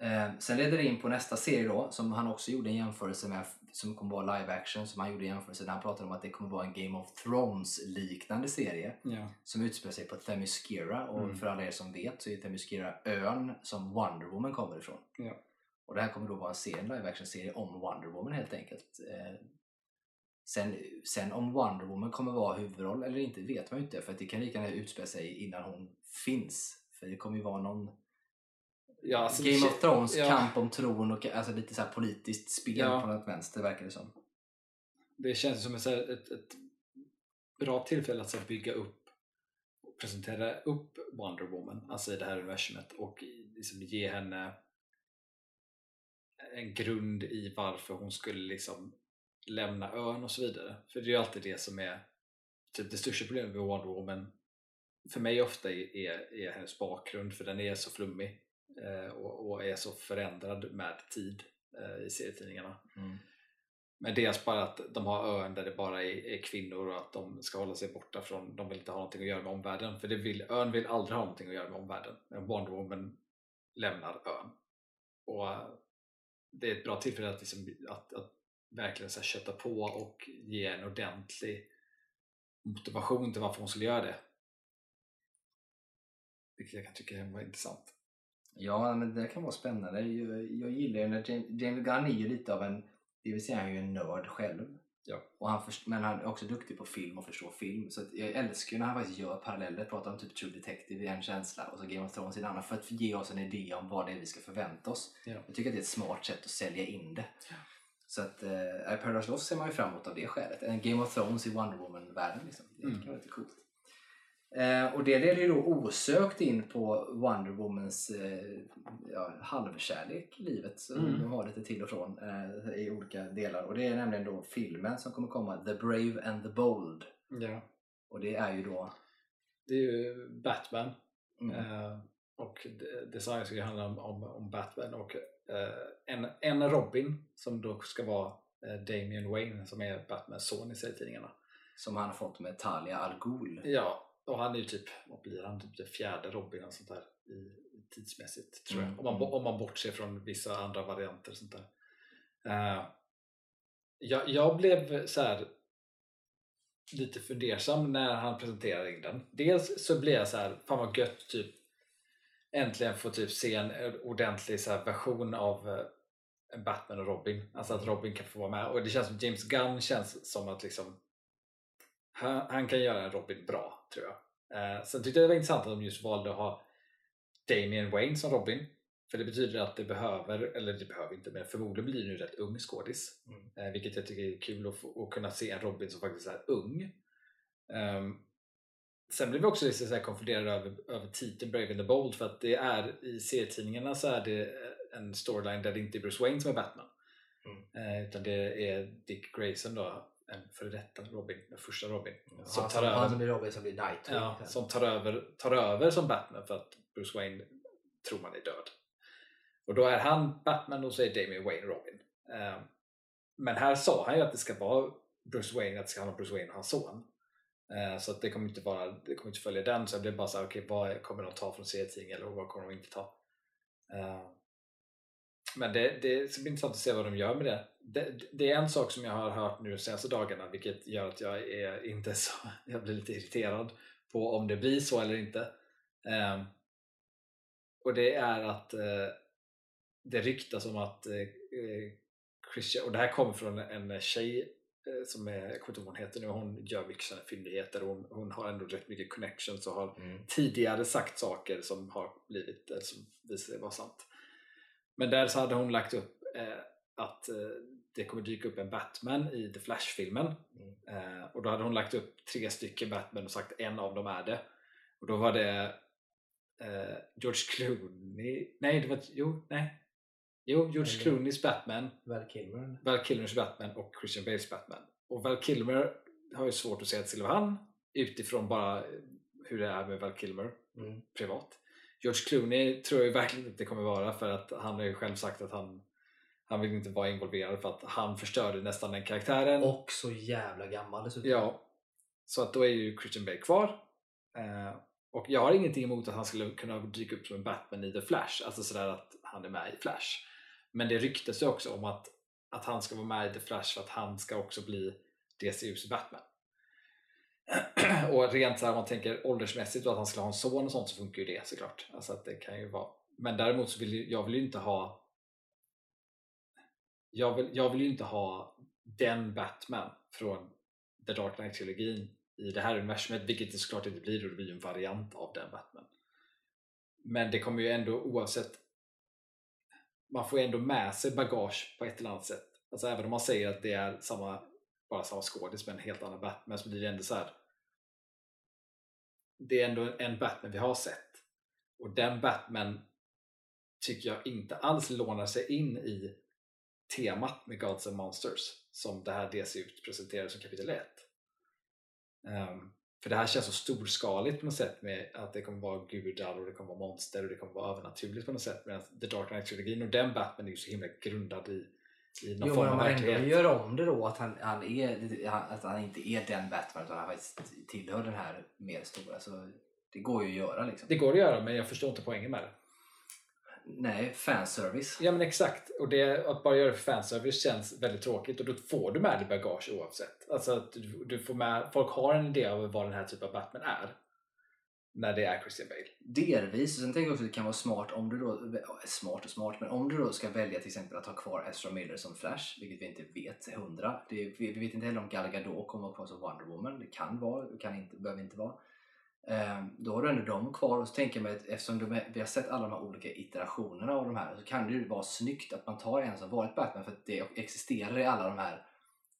Eh, sen leder det in på nästa serie då som han också gjorde en jämförelse med som kommer vara live action som han gjorde en jämförelse när han pratade om att det kommer vara en Game of Thrones liknande serie
Ja.
som utspelar sig på Themyscira och
Mm.
för alla er som vet så är Themyscira ön som Wonder Woman kommer ifrån.
Ja.
Och det här kommer då vara en serie, en live action-serie om Wonder Woman helt enkelt. Eh, sen, sen om Wonder Woman kommer vara huvudroll eller inte vet man ju inte för att det kan lika gärna utspela sig innan hon finns. För det kommer ju vara någon
Ja, alltså,
Game of Thrones,
ja.
kamp om tron och alltså lite så här politiskt spel
Ja.
på något vänster verkar det som.
Det känns som ett, ett, ett bra tillfälle att så bygga upp och presentera upp Wonder Woman, alltså i det här universumet och liksom ge henne en grund i varför hon skulle liksom lämna ön och så vidare. För det är ju alltid det som är typ det största problemet med Wonder Woman för mig ofta är, är, är hennes bakgrund för den är så flummig eh, och, och är så förändrad med tid eh, i serietidningarna.
Mm.
Men dels bara att de har ön där det bara är, är kvinnor och att de ska hålla sig borta från, de vill inte ha någonting att göra med omvärlden. För det vill, ön vill aldrig ha någonting att göra med omvärlden. Men Wonder Woman lämnar ön. Och det är ett bra tillfälle att, liksom, att, att verkligen så här, kötta på och ge en ordentlig motivation till varför hon skulle göra det. Vilket jag kan tycka var intressant.
Ja, men det kan vara spännande. Jag, jag gillar ju när James, James Gunn är ju lite av en, det vill säga han är ju en nörd själv.
Ja.
Och han först, men han är också duktig på film och förstår film. Så att jag älskar ju när han faktiskt gör paralleller, pratar om typ True Detective i en känsla och så Game of Thrones i en annan för att ge oss en idé om vad det är vi ska förvänta oss.
Ja.
Jag tycker att det är ett smart sätt att sälja in det.
Ja.
Så att eh, Paradise Lost ser man ju fram emot av det skälet. En Game of Thrones i Wonder Woman-världen. Liksom. Det
Mm.
kan vara lite coolt. Eh, och det leder ju då osökt in på Wonder Womans eh, ja, halvkärlek i livet. Så
Mm.
De har lite till och från eh, i olika delar. Och det är nämligen då filmen som kommer komma, The Brave and the Bold.
Ja.
Och det är ju då...
Det är ju Batman
Mm,
Eh, och det- design ska ju handla om, om, om Batman och eh, en, en Robin som då ska vara eh, Damian Wayne som är Batmans son i serietidningarna.
som han har fått med Talia Al Ghul.
Ja, och han är ju typ, vad blir han, typ den fjärde Robin och sånt där i, tidsmässigt tror jag.
Mm,
Om, man,
mm.
om man bortser från vissa andra varianter och sånt där. Eh, jag, jag blev så här lite fundersam när han presenterade den. Dels så blev jag så här, fan vad gött typ äntligen få typ se en ordentlig så version av eh, Batman och Robin. Alltså att Robin kan få vara med. Och det känns som James Gunn känns som att liksom han, han kan göra en Robin bra, tror jag. Eh, sen tyckte jag det var intressant att de just valde att ha Damian Wayne som Robin. För det betyder att det behöver, eller det behöver inte, men förmodligen blir det nu rätt ung skådis.
Mm.
Eh, vilket jag tycker är kul att, få, att kunna se en Robin som faktiskt är ung. Ehm, sen blev vi också lite så konfunderade över, över titeln Brave and the Bold för att det är i serietidningarna så är det en storyline där det inte är Bruce Wayne som är Batman.
Mm.
Eh, utan det är Dick Grayson då, en före detta Robin, den första Robin.
Han
Som tar
som, han
över,
som blir Robin som blir Nightwing.
ja, som tar över, tar över som Batman för att Bruce Wayne tror man är död. Och då är han Batman och så är Damian Wayne Robin. Eh, men här sa han ju att det ska vara Bruce Wayne, att det ska handla om Bruce Wayne och hans son. Eh, så att det kommer inte vara, det kommer inte följa den. Så jag blev bara såhär, okej vad kommer de ta från serietidningen eller vad kommer de inte ta? Eh, men det, det ska bli intressant att se vad de gör med det. det. Det är en sak som jag har hört nu de senaste dagarna vilket gör att jag är inte så, jag blir lite irriterad på om det blir så eller inte. Eh, och det är att eh, det ryktas om att eh, eh, Christian, och det här kommer från en tjej eh, som är, jag kommer inte ihåg hon heter nu, hon gör mycket sådana fyndigheter och hon, hon har ändå rätt mycket connections och har
Mm.
tidigare sagt saker som har blivit, eller som visar sig vara sant. Men där så hade hon lagt upp eh, att eh, det kommer dyka upp en Batman i The Flash-filmen
Mm.
eh, och då hade hon lagt upp tre stycken Batman och sagt en av dem är det. Och då var det eh, George Clooney, nej det var, jo, nej. Jo, George
Eller-
Clooneys Batman,
Val Kilmer.
Val Kilmers Batman och Christian Bales Batman. Och Val Kilmer har ju svårt att säga skulle vara han utifrån bara hur det är med Val Kilmer
Mm.
privat. George Clooney tror jag verkligen inte det kommer vara för att han har ju själv sagt att han han vill inte vara involverad för att han förstörde nästan den karaktären.
Och så jävla gammal dessutom.
Ja, så att då är ju Christian Bale kvar. Eh, och jag har ingenting emot att han skulle kunna dyka upp som en Batman i The Flash, alltså sådär att han är med i Flash. Men det ryktas ju också om att, att han ska vara med i The Flash för att han ska också bli DCUs Batman. och rent så här, om man tänker åldersmässigt och att han skulle ha en son och sånt så funkar ju det såklart. Alltså att det kan ju vara. Men däremot så vill ju, jag vill ju inte ha jag vill, jag vill ju inte ha den Batman från The Dark Knight-trilogin i det här universumet, vilket det såklart inte blir, och det blir ju en variant av den Batman. Men det kommer ju ändå oavsett man får ju ändå med sig bagage på ett eller annat sätt. Alltså även om man säger att det är samma, bara samma skådis med en helt annan Batman så blir det ändå så här. Det är ändå en Batman vi har sett. Och den Batman tycker jag inte alls lånar sig in i temat med Gods and Monsters som det här DC ut presenterar som kapitel 1. Um, ehm, för det här känns så storskaligt på något sätt med att det kommer vara gudar och det kommer vara monster och det kommer vara övernaturligt på något sätt medan The Dark Knight-trilogin och den Batman är ju så himla grundad i, i någon
Jo,
form
men
av
om man
verklighet.
gör om det då, att han, han, är, att han inte är den Batman utan han faktiskt tillhör den här mer stora. Så det går ju att göra liksom.
Det går att göra men jag förstår inte poängen med det.
Nej, fanservice.
Ja men exakt, och det, att bara göra det för fanservice känns väldigt tråkigt och då får du med dig bagage oavsett. Alltså att du, du får med, folk har en idé av vad den här typen av Batman är. När det är Christian Bale.
Delvis, och sen tänker jag också att det kan vara smart om du då, smart och smart, men om du då ska välja till exempel att ha kvar Ezra Miller som Flash, vilket vi inte vet hundra. Det, vi, vi vet inte heller om Gal Gadot kommer att vara kvar som Wonder Woman. Det kan vara, det kan inte, behöver inte vara. Ehm, då har du ändå dem kvar och så tänker jag mig att eftersom de vi har sett alla de här olika iterationerna av de här så kan det ju vara snyggt att man tar en som varit Batman för att det existerar i alla de här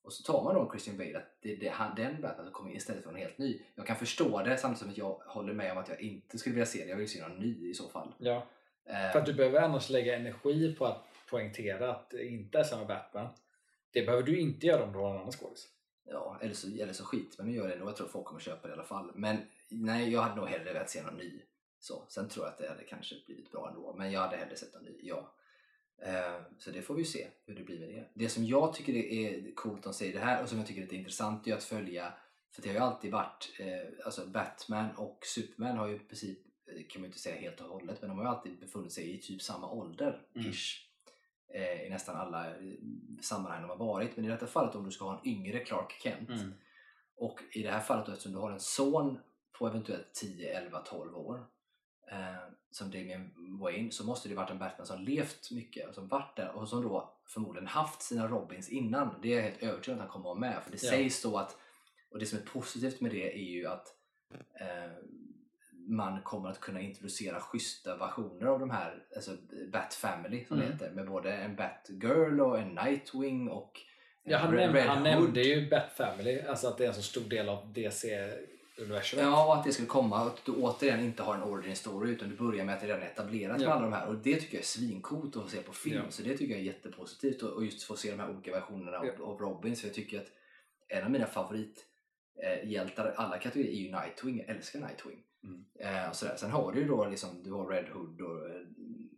och så tar man då Christian Bale, att det, det, han, den Batman som kommer istället för en helt ny. Jag kan förstå det samtidigt som att jag håller med om att jag inte skulle vilja se det. Jag vill se någon ny i så fall.
Ja.
Ehm,
För att du behöver annars lägga energi på att poängtera att det inte är samma Batman. Det behöver du inte göra om du har en annan skådis.
Ja, eller så, eller så skit men nu gör det ändå. Jag tror folk kommer köpa det i alla fall. Men nej, jag hade nog hellre velat se någon ny. Så, sen tror jag att det hade kanske blivit bra ändå. Men jag hade hellre sett någon ny, ja. Eh, så det får vi se hur det blir med det. Det som jag tycker är coolt de säger det här och som jag tycker är lite intressant är att följa för det har ju alltid varit, eh, alltså Batman och Superman har ju i princip, eh, kan man inte säga helt och hållet, men de har ju alltid befunnit sig i typ samma ålder,
Mm.
ish. I nästan alla sammanhang de har varit. Men i detta fallet om du ska ha en yngre Clark Kent och i det här fallet eftersom du har en son på eventuellt 10, 11, 12 år eh, som Damian Wayne så måste det varit en Batman som levt mycket som varit där och som då förmodligen haft sina Robins innan. Det är jag helt övertygad att han kommer att vara med för det
Ja.
sägs då att och det som är positivt med det är ju att eh, man kommer att kunna introducera schyssta versioner av de här, alltså Bat Family som
Mm.
det heter, med både en Batgirl och en Nightwing och en
Ja, han,
Red-
nämnde,
Red
han nämnde ju Bat Family, alltså att det är en så stor del av DC-universumet.
Ja, och att det skulle komma och att du återigen inte har en origin story utan du börjar med att det redan är etablerat med
Ja.
alla de här och det tycker jag är svincoolt att se på film
Ja.
så det tycker jag är jättepositivt och och just få se de här olika versionerna av,
Ja.
av Robin så jag tycker att en av mina favorithjältar i alla kategorier är ju Nightwing, jag älskar Nightwing.
Mm.
Eh, och sådär. Sen har du ju då liksom, du har Red Hood och eh,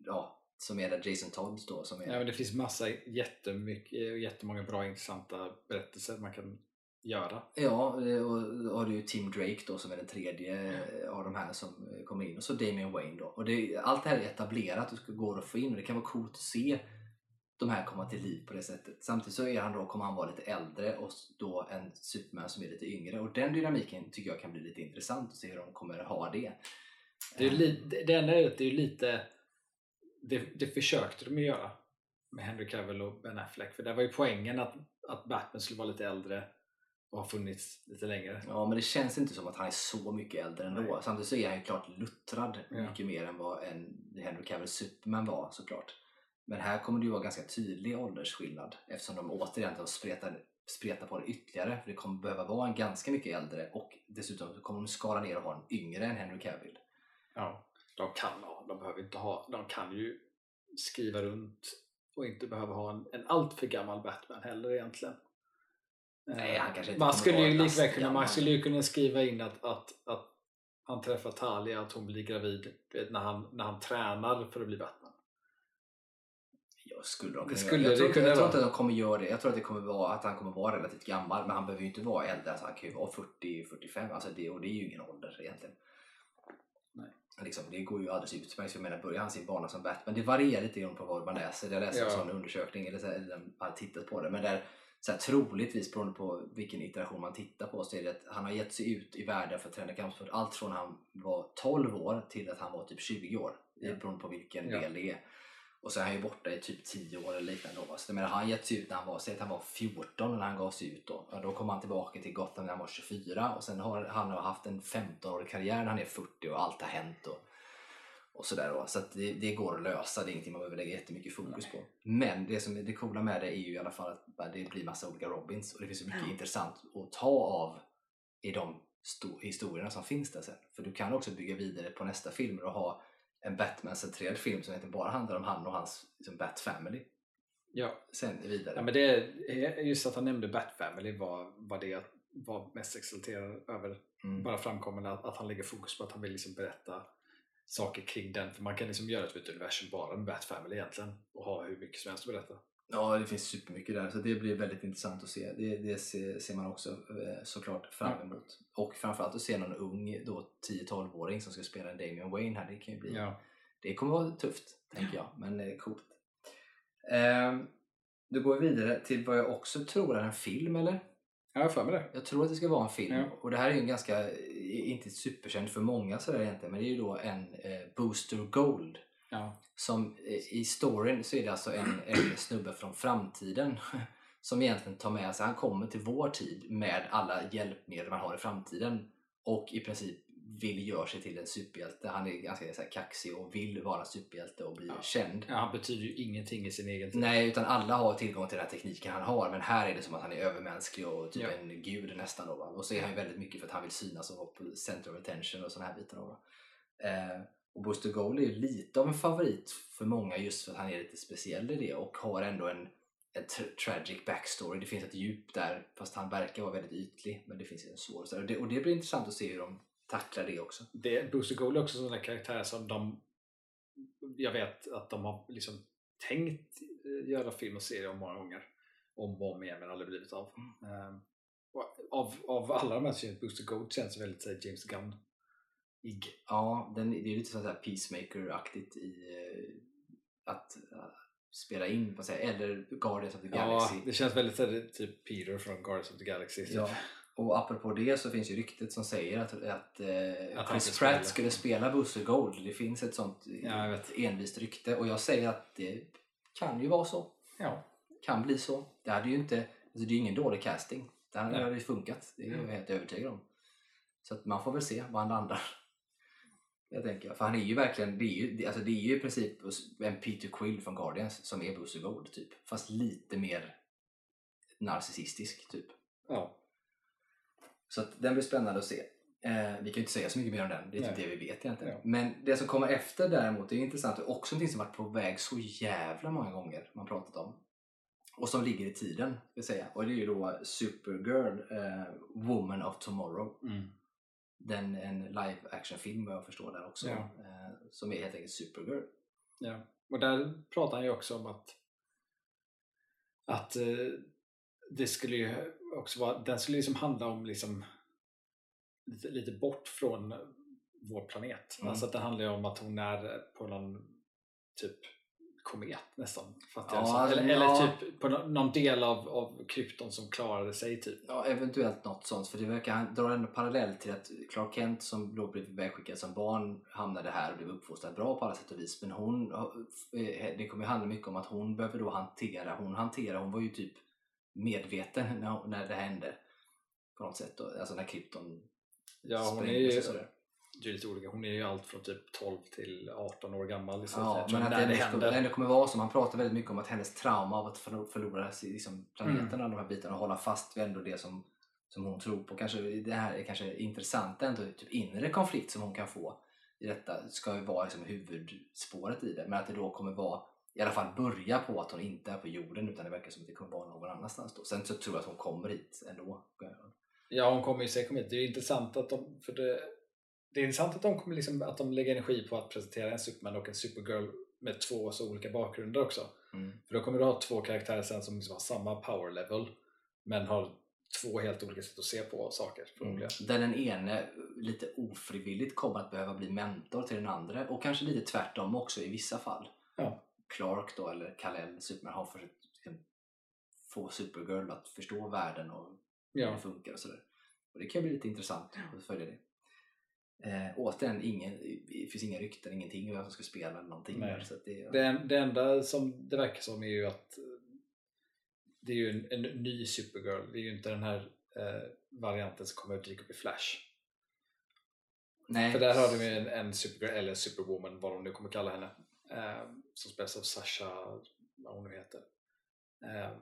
ja, som är där Jason Todd då som är
Ja, men det finns massa jättemycket, jättemånga bra intressanta berättelser man kan göra.
Ja, eh, och då har du ju Tim Drake då som är den tredje eh, av de här som eh, kommer in och så Damian Wayne då. Och det, allt det här är etablerat och ska gå att få in och det kan vara coolt att se de här komma till liv på det sättet. Samtidigt så är han då, kommer han vara lite äldre och då en Superman som är lite yngre och den dynamiken tycker jag kan bli lite intressant att se hur de kommer ha det.
Det, är li, det, enda är att det är lite... Det, det försökte de ju göra med Henry Cavill och Ben Affleck. För det var ju poängen att, att Batman skulle vara lite äldre och ha funnits lite längre.
Ja, men det känns inte som att han är så mycket äldre ändå.
Nej.
Samtidigt så är han ju klart luttrad
Ja.
mycket mer än vad en Henry Cavill Superman var såklart. Men här kommer det ju vara ganska tydlig åldersskillnad eftersom de återigen då spretar, spretar på det ytterligare. För det kommer behöva vara en ganska mycket äldre och dessutom kommer de skala ner och ha en yngre än Henry Cavill.
Ja, de kan ha, de behöver inte ha, de kan ju skriva runt och inte behöva ha en, en alltför gammal Batman heller egentligen.
Nej, han kanske inte
man skulle ju likväl kunna, man skulle ju kunna skriva in att, att, att han träffar Talia, att hon blir gravid när, han, när han tränar för att bli Batman.
Jag skulle de
Det skulle
göra. Jag, tror,
kunna
jag tror inte att de kommer göra det. Jag tror att det kommer vara att han kommer vara relativt gammal men han behöver ju inte vara äldre. Alltså, han kan ju vara 40-45 alltså det, och det är ju ingen ålder egentligen.
Nej.
Liksom, det går ju alldeles utmärkt. Jag menar, börjar han sin bana som Batman? Det varierar lite grann på vad man läser. Jag läste en
Ja.
sån undersökning, eller, så eller har tittat på det, men där så här, troligtvis beroende på vilken iteration man tittar på så är det att han har gett sig ut i världen för att träna kampsport allt från han var 12 år till att han var typ 20 år.
Ja.
beroende på vilken
Ja.
del det är. Och så är han ju borta i typ 10 år eller liknande. Då. Så menar, han getts ut när han var, säg att han var 14 när han gav sig ut då. Ja, då kom han tillbaka till Gotham när han var 24 och sen har han haft en 15-årig karriär när han är 40 och allt har hänt. Och, och sådär då. Så att det, det går att lösa, det är ingenting man behöver lägga jättemycket fokus på. Men det som är det coola med det är ju i alla fall att det blir massa olika Robins och det finns så mycket
Ja.
intressant att ta av i de sto- historierna som finns där sen. För du kan också bygga vidare på nästa film och ha en Batman-centrerad film som inte bara handlar om han och hans liksom, Bat Family.
Ja.
Sen vidare.
ja, men det är just att han nämnde Bat Family var, var det jag var mest exalterad över.
mm.
Bara framkommer att, att han lägger fokus på att han vill liksom berätta saker kring den. För man kan liksom göra ett universum bara med Bat Family egentligen och ha hur mycket som helst att berätta.
Ja, det finns supermycket där så det blir väldigt intressant att se. Det, det ser, ser man också eh, såklart fram emot. Och framförallt att se någon ung då 10-12-åring som ska spela en Damian Wayne här. Det kan ju bli
Ja.
Det kommer vara tufft, tänker jag, men eh, coolt. Ehm, då går vi vidare till vad jag också tror är en film, eller?
Jag har för mig det.
Jag tror att det ska vara en film.
Ja.
Och det här är ju en ganska, inte superkänd för många sådär egentligen, men det är ju då en eh, Booster Gold.
Ja.
Som eh, i storyn så är det alltså en, en snubbe från framtiden som egentligen tar med sig, han kommer till vår tid med alla hjälpmedel man har i framtiden och i princip vill göra sig till en superhjälte. Han är ganska så här, kaxig och vill vara en superhjälte och bli
Ja.
känd.
Ja, han betyder ju ingenting i sin egen tid.
Nej, utan alla har tillgång till den här tekniken han har men här är det som att han är övermänsklig och typ
Ja.
en gud nästan. Då? Och så är han ju väldigt mycket för att han vill synas och vara på center of attention och sådana här bitar. Då? Eh, och Booster Gold är ju lite av en favorit för många just för att han är lite speciell i det och har ändå en, en tra- tragic backstory. Det finns ett djup där fast han verkar vara väldigt ytlig men det finns en svår. Och, det, och det blir intressant att se hur de tacklar det också.
Det, Booster Gold är också en sån där karaktär som de jag vet att de har liksom tänkt eh, göra film och serie om många gånger om och om igen men aldrig blivit av. Ehm, och av, av alla de här så känns Booster Gold känns väldigt så här, James Gunn ig.
Ja, den, det är lite sånt här Peacemaker-aktigt i eh, att eh, spela in, på sig, eller Guardians of the Galaxy.
Ja, det känns väldigt så här, typ Peter från Guardians of the Galaxy. Typ.
Ja. Och apropå det så finns ju ryktet som säger att, att, eh,
Att
Chris Pratt skulle spela Booster Gold. Det finns ett sånt
Ja, jag vet.
envist rykte och jag säger att det kan ju vara så.
Ja.
Kan bli så. Det hade ju inte, alltså det är ju ingen dålig casting. Det hade ju funkat. Det är jag
Mm.
helt övertygad om. Så att man får väl se var han landar. Jag tänker, för han är ju verkligen, det är ju, alltså det är ju i princip en Peter Quill från Guardians som är Booster Gold typ. Fast lite mer narcissistisk typ.
ja.
Så att den blir spännande att se. Eh, vi kan ju inte säga så mycket mer om den, det är typ
Nej.
det vi vet egentligen.
Ja.
Men det som kommer efter däremot är intressant och också någonting som varit på väg så jävla många gånger man pratat om. Och som ligger i tiden, vill säga. Och det är ju då Supergirl, eh, Woman of Tomorrow.
Mm.
Den, en live action film vad jag förstår där också.
Ja.
Eh, som är helt enkelt Supergirl.
Ja, och där pratar han ju också om att att eh, det skulle ju också vara, den skulle liksom handla om liksom lite, lite bort från vår planet.
Mm.
Alltså att det handlar om att hon är på någon typ komet nästan. Fattar
Ja,
eller,
ja.
eller typ på nå- någon del av, av krypton som klarade sig typ.
Ja, eventuellt något sånt. För det verkar, han drar ändå parallell till att Clark Kent som då blev ivägskickad som barn hamnade här och blev uppfostrad bra på alla sätt och vis. Men hon, eh, det kommer handla mycket om att hon behöver då hantera, hon hanterar, hon var ju typ medveten när, när det hände. På något sätt då. Alltså när krypton
Ja, hon är ju, det är lite olika. Hon är ju allt från typ 12 till 18 år gammal. Liksom,
Ja, men att det
det
ändå, skulle,
händer.
ändå kommer vara som han pratar väldigt mycket om att hennes trauma av att förlo- förlora liksom planeten
Mm.
och de här bitarna och hålla fast vid ändå det som, som hon tror på. Kanske, det här är kanske intressant ändå, typ inre konflikt som hon kan få i detta ska ju vara liksom huvudspåret i det. Men att det då kommer vara i alla fall börja på att hon inte är på jorden utan det verkar som att det kommer vara någon annanstans då. Sen så tror jag att hon kommer hit ändå.
Ja, hon kommer ju säkert komma hit. Det är intressant att de, för det, det är intressant att de kommer liksom, att de lägger energi på att presentera en Superman och en Supergirl med två så olika bakgrunder också.
Mm.
För då kommer du ha två karaktärer sen som liksom har samma power level men har två helt olika sätt att se på saker förmodligen.
Där den ene lite ofrivilligt kommer att behöva bli mentor till den andra och kanske lite tvärtom också i vissa fall.
Ja.
Clark då, eller Kal-El, Superman, har försökt få Supergirl att förstå världen och hur
Ja.
det funkar och sådär. Och det kan bli lite intressant att följa det. Eh, återigen, ingen, det finns inga rykten, ingenting om vem som ska spela eller någonting. Där, så det,
Det, en- det enda som det verkar som är ju att eh, det är ju en, en ny Supergirl. Det är ju inte den här eh, varianten som kommer att dyka upp i Flash.
nej,
För där har de ju en, en Supergirl, eller Superwoman, vad de nu kommer kalla henne, eh, som spelas av Sasha, vad hon nu heter. Eh,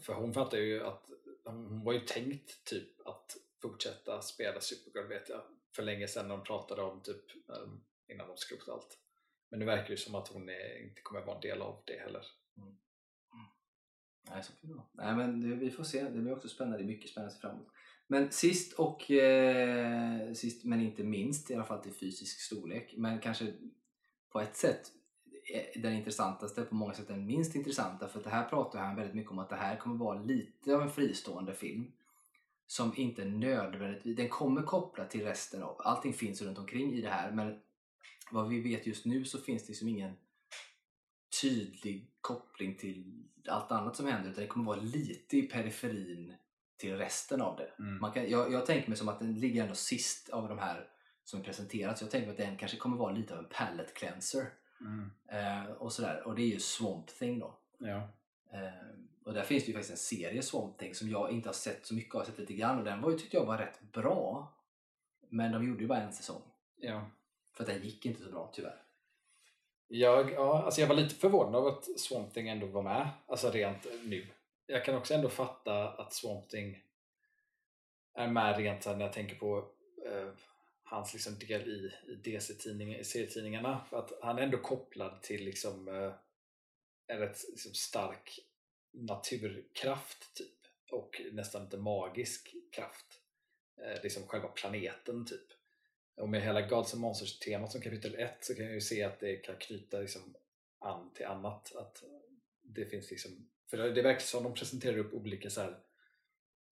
för hon fattar ju att hon var ju tänkt typ att fortsätta spela Supergirl vet jag för länge sedan när de pratade om typ ehm, innan de skrotade allt. Men nu verkar det som att hon är, inte kommer vara en del av det heller. Mm. Mm.
Nej, så kan det vara. Nej, men det, vi får se. Det blir också spännande. Det är mycket spännande framåt. Men sist och eh, sist men inte minst, i alla fall till fysisk storlek, men kanske på ett sätt den intressantaste, på många sätt den minst intressanta, för det här pratar han väldigt mycket om att det här kommer vara lite av en fristående film som inte nödvändigtvis, den kommer koppla till resten av, allting finns runt omkring i det här, men vad vi vet just nu så finns det liksom ingen tydlig koppling till allt annat som händer utan det kommer vara lite i periferin till resten av det.
Mm.
Man kan, jag, jag tänker mig som att den ligger ändå sist av de här som presenterats. Jag tänker att den kanske kommer vara lite av en palette cleanser.
Mm.
Eh, och sådär. Och det är ju Swamp Thing då.
Ja.
Eh, och där finns det ju faktiskt en serie Swamp Thing som jag inte har sett så mycket av, jag har sett lite grann och den var ju, tyckte jag var rätt bra. Men de gjorde ju bara en säsong.
Ja.
För att den gick inte så bra tyvärr.
Jag, ja, alltså jag var lite förvånad av att Swamp Thing ändå var med, alltså rent nu. Jag kan också ändå fatta att Swamp Thing är med rent när jag tänker på eh, hans liksom del i, i DC-serietidningarna. För att han är ändå kopplad till liksom, eh, en rätt liksom stark naturkraft typ. Och nästan lite magisk kraft. Eh, liksom själva planeten typ. Och med hela Gods and Monsters-temat som kapitel 1 så kan jag ju se att det kan knyta liksom an till annat. Att det finns liksom, för det verkar som de presenterar upp olika så här,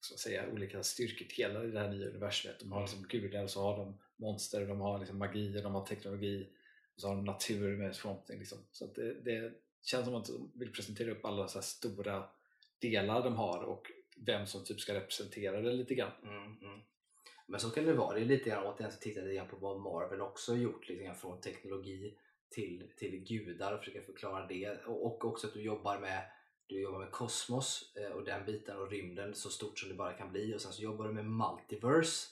ska säga, olika styrkedelar i det här nya universumet. De har liksom gudar och så har de monster, de har liksom magi, de har teknologi och så har de natur med Thing. Liksom. Så det, det känns som att de vill presentera upp alla så stora delar de har och vem som typ ska representera det lite grann.
Mm, mm. Men så kan det vara. Det är lite grann, återigen så tittar jag på vad Marvel också har gjort. Lite grann från teknologi till, till gudar och försöka förklara det. Och, och också att du jobbar med du jobbar med kosmos eh, och den biten och rymden så stort som det bara kan bli. Och sen så jobbar du med multiverse.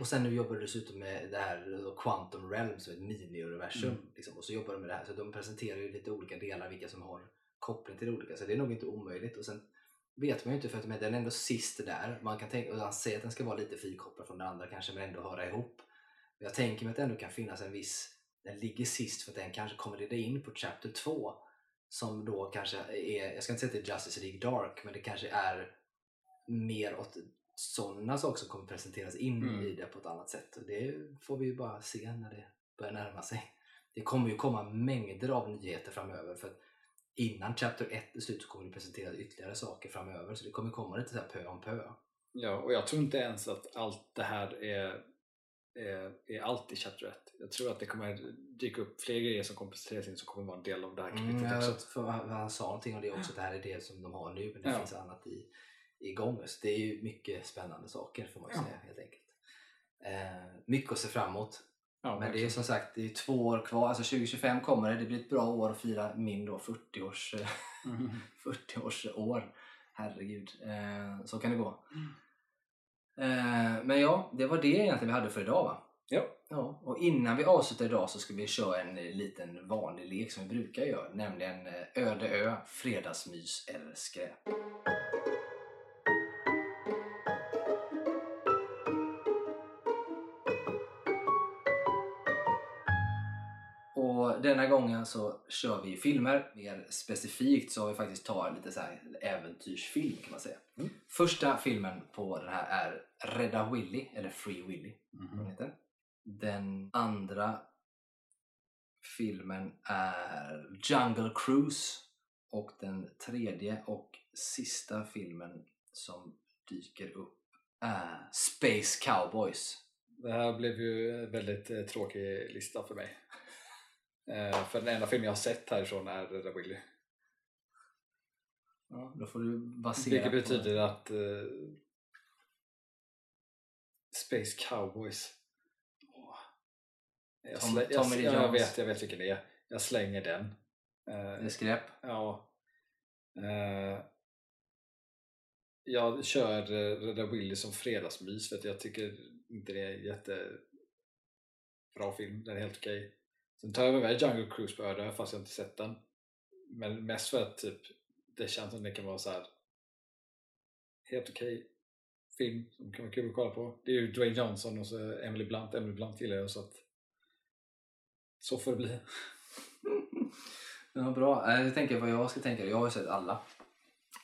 Och sen nu jobbar du dessutom med det här då Quantum Realm som är ett mini-universum.
Mm.
Liksom. Och så jobbar du med det här. Så de presenterar ju lite olika delar, vilka som har koppling till det olika. Så det är nog inte omöjligt. Och sen vet man ju inte för att men den är ändå sist där. Man kan tänka, och han säger att den ska vara lite frikopplad från det andra kanske men ändå höra ihop. Jag tänker mig att det ändå kan finnas en viss, den ligger sist för att den kanske kommer leda in på Chapter 2 som då kanske är, jag ska inte säga att det är Justice League Dark men det kanske är mer åt sådana saker som kommer presenteras in
Mm.
i det på ett annat sätt. Och det får vi ju bara se när det börjar närma sig. Det kommer ju komma mängder av nyheter framöver för att innan Chapter 1 är slut så kommer det presenteras ytterligare saker framöver så det kommer komma lite så här pö om pö.
Ja, och jag tror inte ens att allt det här är, är, är allt i Chapter 1. Jag tror att det kommer dyka upp fler grejer som kommer presenteras in som kommer vara en del av det här kapitlet
Mm,
också.
för han, sa någonting om det också, att det här är det som de har nu men det
Ja.
finns annat i, igång. Så det är ju mycket spännande saker får man ju
Ja.
säga helt enkelt. Eh, mycket att se fram emot.
Ja,
Men det är som sagt det är två år kvar, alltså 2025 kommer det. Det blir ett bra år att fira min då 40-års
Mhm.
40-års år. Herregud, eh, så kan det gå.
Mm.
Eh, men ja, det var det egentligen vi hade för idag va?
Ja.
ja. Och innan vi avslutar idag så ska vi köra en eh, liten vanlig lek som vi brukar göra. Nämligen eh, öde ö, fredagsmys eller skräp. Denna gången så kör vi filmer. Mer specifikt så har vi faktiskt tagit lite så här äventyrsfilm kan man säga.
Mm.
Första filmen på den här är Rädda Willy, eller Free Willy den
Mhm.
heter. Den andra filmen är Jungle Cruise och den tredje och sista filmen som dyker upp är Space Cowboys.
Det här blev ju en väldigt eh, tråkig lista för mig. Eh, för den enda film jag har sett härifrån är Rädda Willy.
Ja, då får du basera
Vilket
på-
betyder att eh, Space Cowboys Jag,
Tom-
jag,
Tommy
jag,
Jones.
vet, jag vet vilken det är. Jag slänger den.
Det är skräp.
ja. Eh, jag kör Rädda Willy som fredagsmys för att jag tycker inte det är en jättebra film. Den är helt okej. Sen tar jag med Jungle Cruise på öde, fast jag inte sett den. Men mest för att typ, det känns som det kan vara så här helt okej film som kan vara kul att kolla på. Det är ju Dwayne Johnson och så Emily Blunt. Emily Blunt gillar jag så att så får det bli.
Ja, bra. Eh, jag tänker vad jag ska tänka. Jag har ju sett alla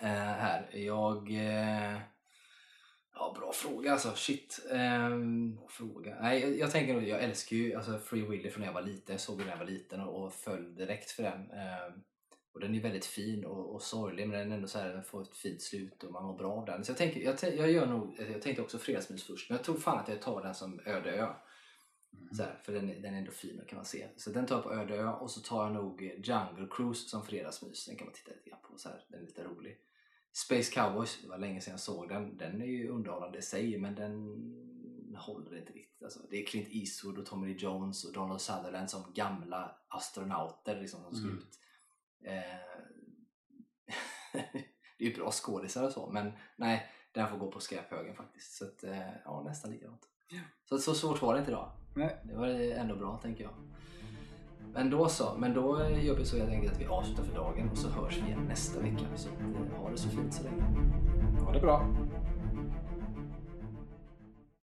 eh, här. Jag... Eh, ja, bra fråga alltså. Shit. Ehm, fråga. Nej, jag, tänker nog, jag älskar ju alltså, Free Willy från när jag var liten. Jag såg den när jag var liten och, och föll direkt för den. Ehm, och den är väldigt fin och, och sorglig men den är ändå så här, den får ett fint slut och man mår bra av den. Så jag, tänker, jag, jag gör nog, jag tänkte också fredagsmys först men jag tror fan att jag tar den som Öde ö. Så här, för den, den är ändå fin kan man se. Så den tar jag på Öde ö och så tar jag nog Jungle Cruise som fredagsmys. Den kan man titta lite grann på. Så här, den är lite rolig. Space Cowboys, det var länge sedan jag såg den. Den är ju underhållande i sig men den håller inte riktigt. Alltså, det är Clint Eastwood och Tommy Lee Jones och Donald Sutherland som gamla astronauter liksom, som ska
Mm.
ut. Eh, det är ju bra skådisar och så men nej, den får gå på skräphögen faktiskt. Så att, eh, ja, nästan likadant.
Ja.
Så, så svårt var det inte idag.
Nej.
Det var ändå bra tänker jag. Men då så, men då gör vi så helt enkelt att vi avslutar för dagen och så hörs vi igen nästa vecka. Så ha det så fint så länge.
Ha det bra!